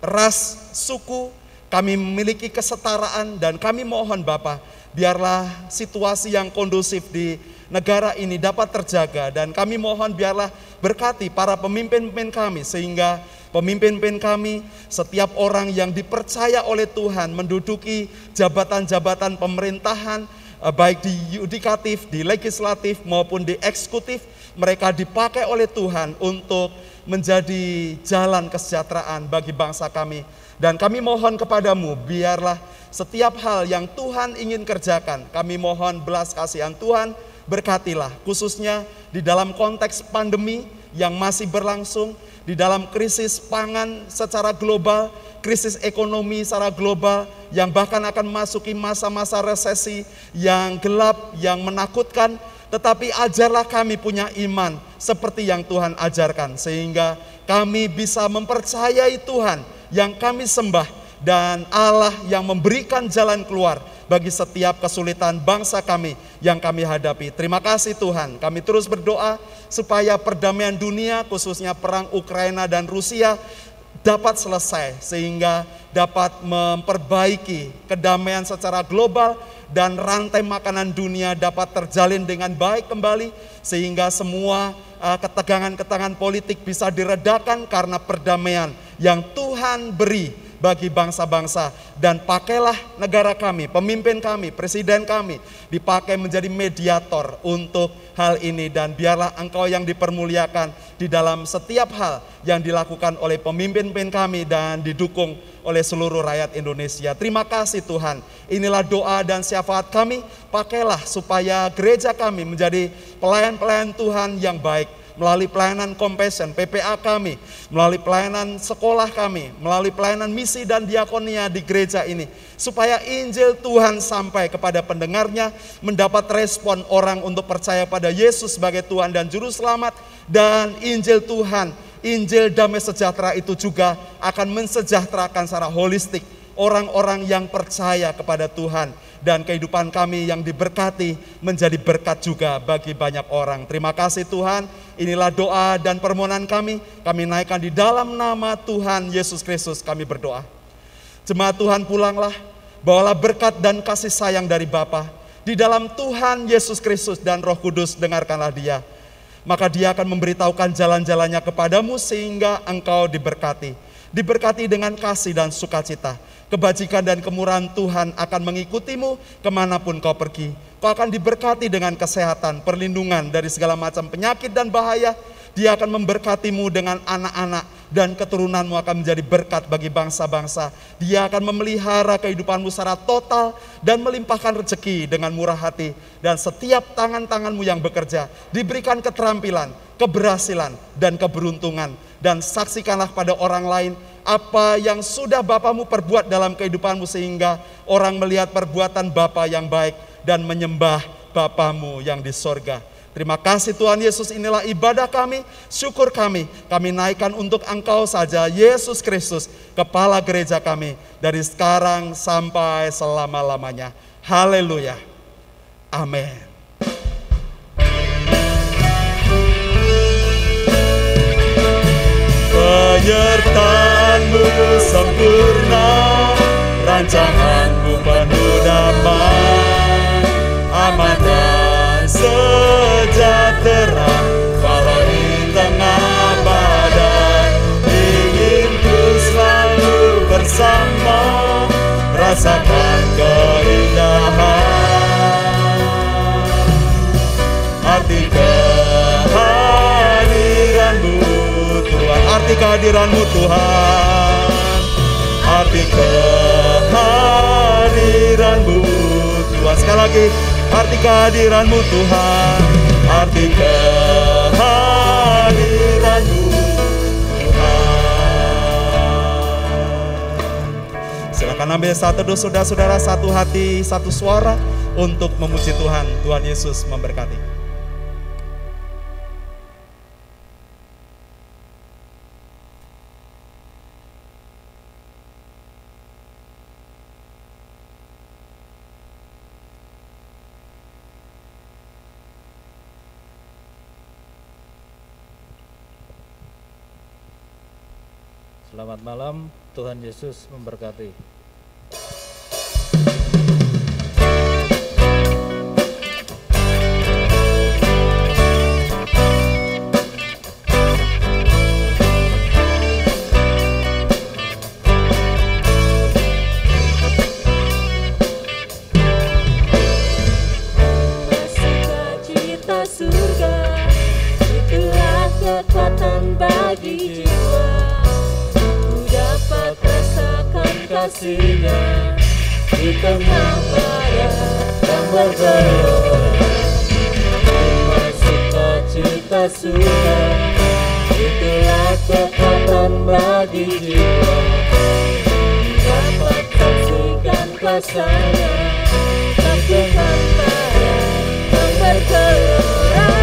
D: ras, suku, kami memiliki kesetaraan dan kami mohon Bapak, biarlah situasi yang kondusif di negara ini dapat terjaga dan kami mohon biarlah berkati para pemimpin-pemimpin kami sehingga pemimpin-pemimpin kami setiap orang yang dipercaya oleh Tuhan menduduki jabatan-jabatan pemerintahan eh, baik di yudikatif, di legislatif maupun di eksekutif mereka dipakai oleh Tuhan untuk menjadi jalan kesejahteraan bagi bangsa kami. Dan kami mohon kepadamu, biarlah setiap hal yang Tuhan ingin kerjakan, kami mohon belas kasihan Tuhan, berkatilah. Khususnya di dalam konteks pandemi, yang masih berlangsung di dalam krisis pangan secara global, krisis ekonomi secara global yang bahkan akan masuki masa-masa resesi yang gelap, yang menakutkan, tetapi ajarlah kami punya iman seperti yang Tuhan ajarkan sehingga kami bisa mempercayai Tuhan yang kami sembah dan Allah yang memberikan jalan keluar bagi setiap kesulitan bangsa kami yang kami hadapi. Terima kasih Tuhan. Kami terus berdoa supaya perdamaian dunia khususnya perang Ukraina dan Rusia dapat selesai sehingga dapat memperbaiki kedamaian secara global dan rantai makanan dunia dapat terjalin dengan baik kembali sehingga semua ketegangan-ketegangan politik bisa diredakan karena perdamaian yang Tuhan beri bagi bangsa-bangsa dan pakailah negara kami, pemimpin kami, presiden kami dipakai menjadi mediator untuk hal ini dan biarlah engkau yang dipermuliakan di dalam setiap hal yang dilakukan oleh pemimpin-pemimpin kami dan didukung oleh seluruh rakyat Indonesia. Terima kasih Tuhan. Inilah doa dan syafaat kami. Pakailah supaya gereja kami menjadi pelayan-pelayan Tuhan yang baik melalui pelayanan compassion, PPA kami, melalui pelayanan sekolah kami, melalui pelayanan misi dan diakonia di gereja ini. Supaya Injil Tuhan sampai kepada pendengarnya, mendapat respon orang untuk percaya pada Yesus sebagai Tuhan dan Juru Selamat, dan Injil Tuhan, Injil damai sejahtera itu juga akan mensejahterakan secara holistik orang-orang yang percaya kepada Tuhan dan kehidupan kami yang diberkati menjadi berkat juga bagi banyak orang. Terima kasih Tuhan. Inilah doa dan permohonan kami. Kami naikkan di dalam nama Tuhan Yesus Kristus kami berdoa. Jemaat Tuhan pulanglah, bawalah berkat dan kasih sayang dari Bapa. Di dalam Tuhan Yesus Kristus dan Roh Kudus dengarkanlah dia. Maka dia akan memberitahukan jalan-jalannya kepadamu sehingga engkau diberkati. Diberkati dengan kasih dan sukacita Kebajikan dan kemurahan Tuhan akan mengikutimu ke mana pun kau pergi. Kau akan diberkati dengan kesehatan, perlindungan dari segala macam penyakit dan bahaya. Dia akan memberkatimu dengan anak-anak dan keturunanmu akan menjadi berkat bagi bangsa-bangsa. Dia akan memelihara kehidupanmu secara total dan melimpahkan rezeki dengan murah hati. Dan setiap tangan-tanganmu yang bekerja diberikan keterampilan, keberhasilan, dan keberuntungan. Dan saksikanlah pada orang lain apa yang sudah Bapamu perbuat dalam kehidupanmu sehingga orang melihat perbuatan Bapa yang baik dan menyembah Bapamu yang di sorga. Terima kasih Tuhan Yesus inilah ibadah kami, syukur kami. Kami naikkan untuk Engkau saja Yesus Kristus, Kepala gereja kami dari sekarang sampai selama-lamanya. Haleluya. Amin. Penyertaanmu sempurna. Rancanganmu penuh damai. Aman dan sejahtera. Walau di tengah badai Ingin ku selalu bersama. Rasakan keindahan. Arti kehadiranmu arti kehadiranmu Tuhan. Arti kehadiranmu Tuhan. Sekali lagi arti kehadiranmu Tuhan. Arti kehadiranmu Tuhan. Silakan ambil satu dos saudara-saudara satu hati satu suara untuk memuji Tuhan. Tuhan Yesus memberkati
C: Selamat malam, Tuhan Yesus memberkati.
B: Kasihnya di tengah badan yang bergelora Terima cita suka Itulah kekuatan bagi jiwa. Dapat saksikan kuasanya. Tapi hamparan yang bergelora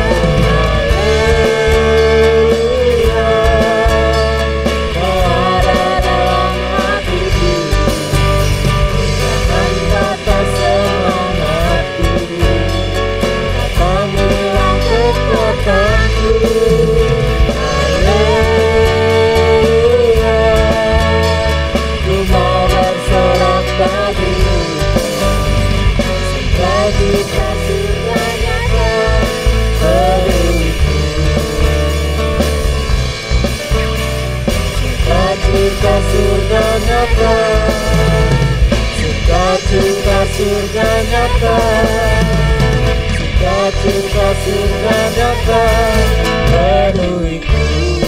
B: surga nyata Sukacita surga nyata Penuhiku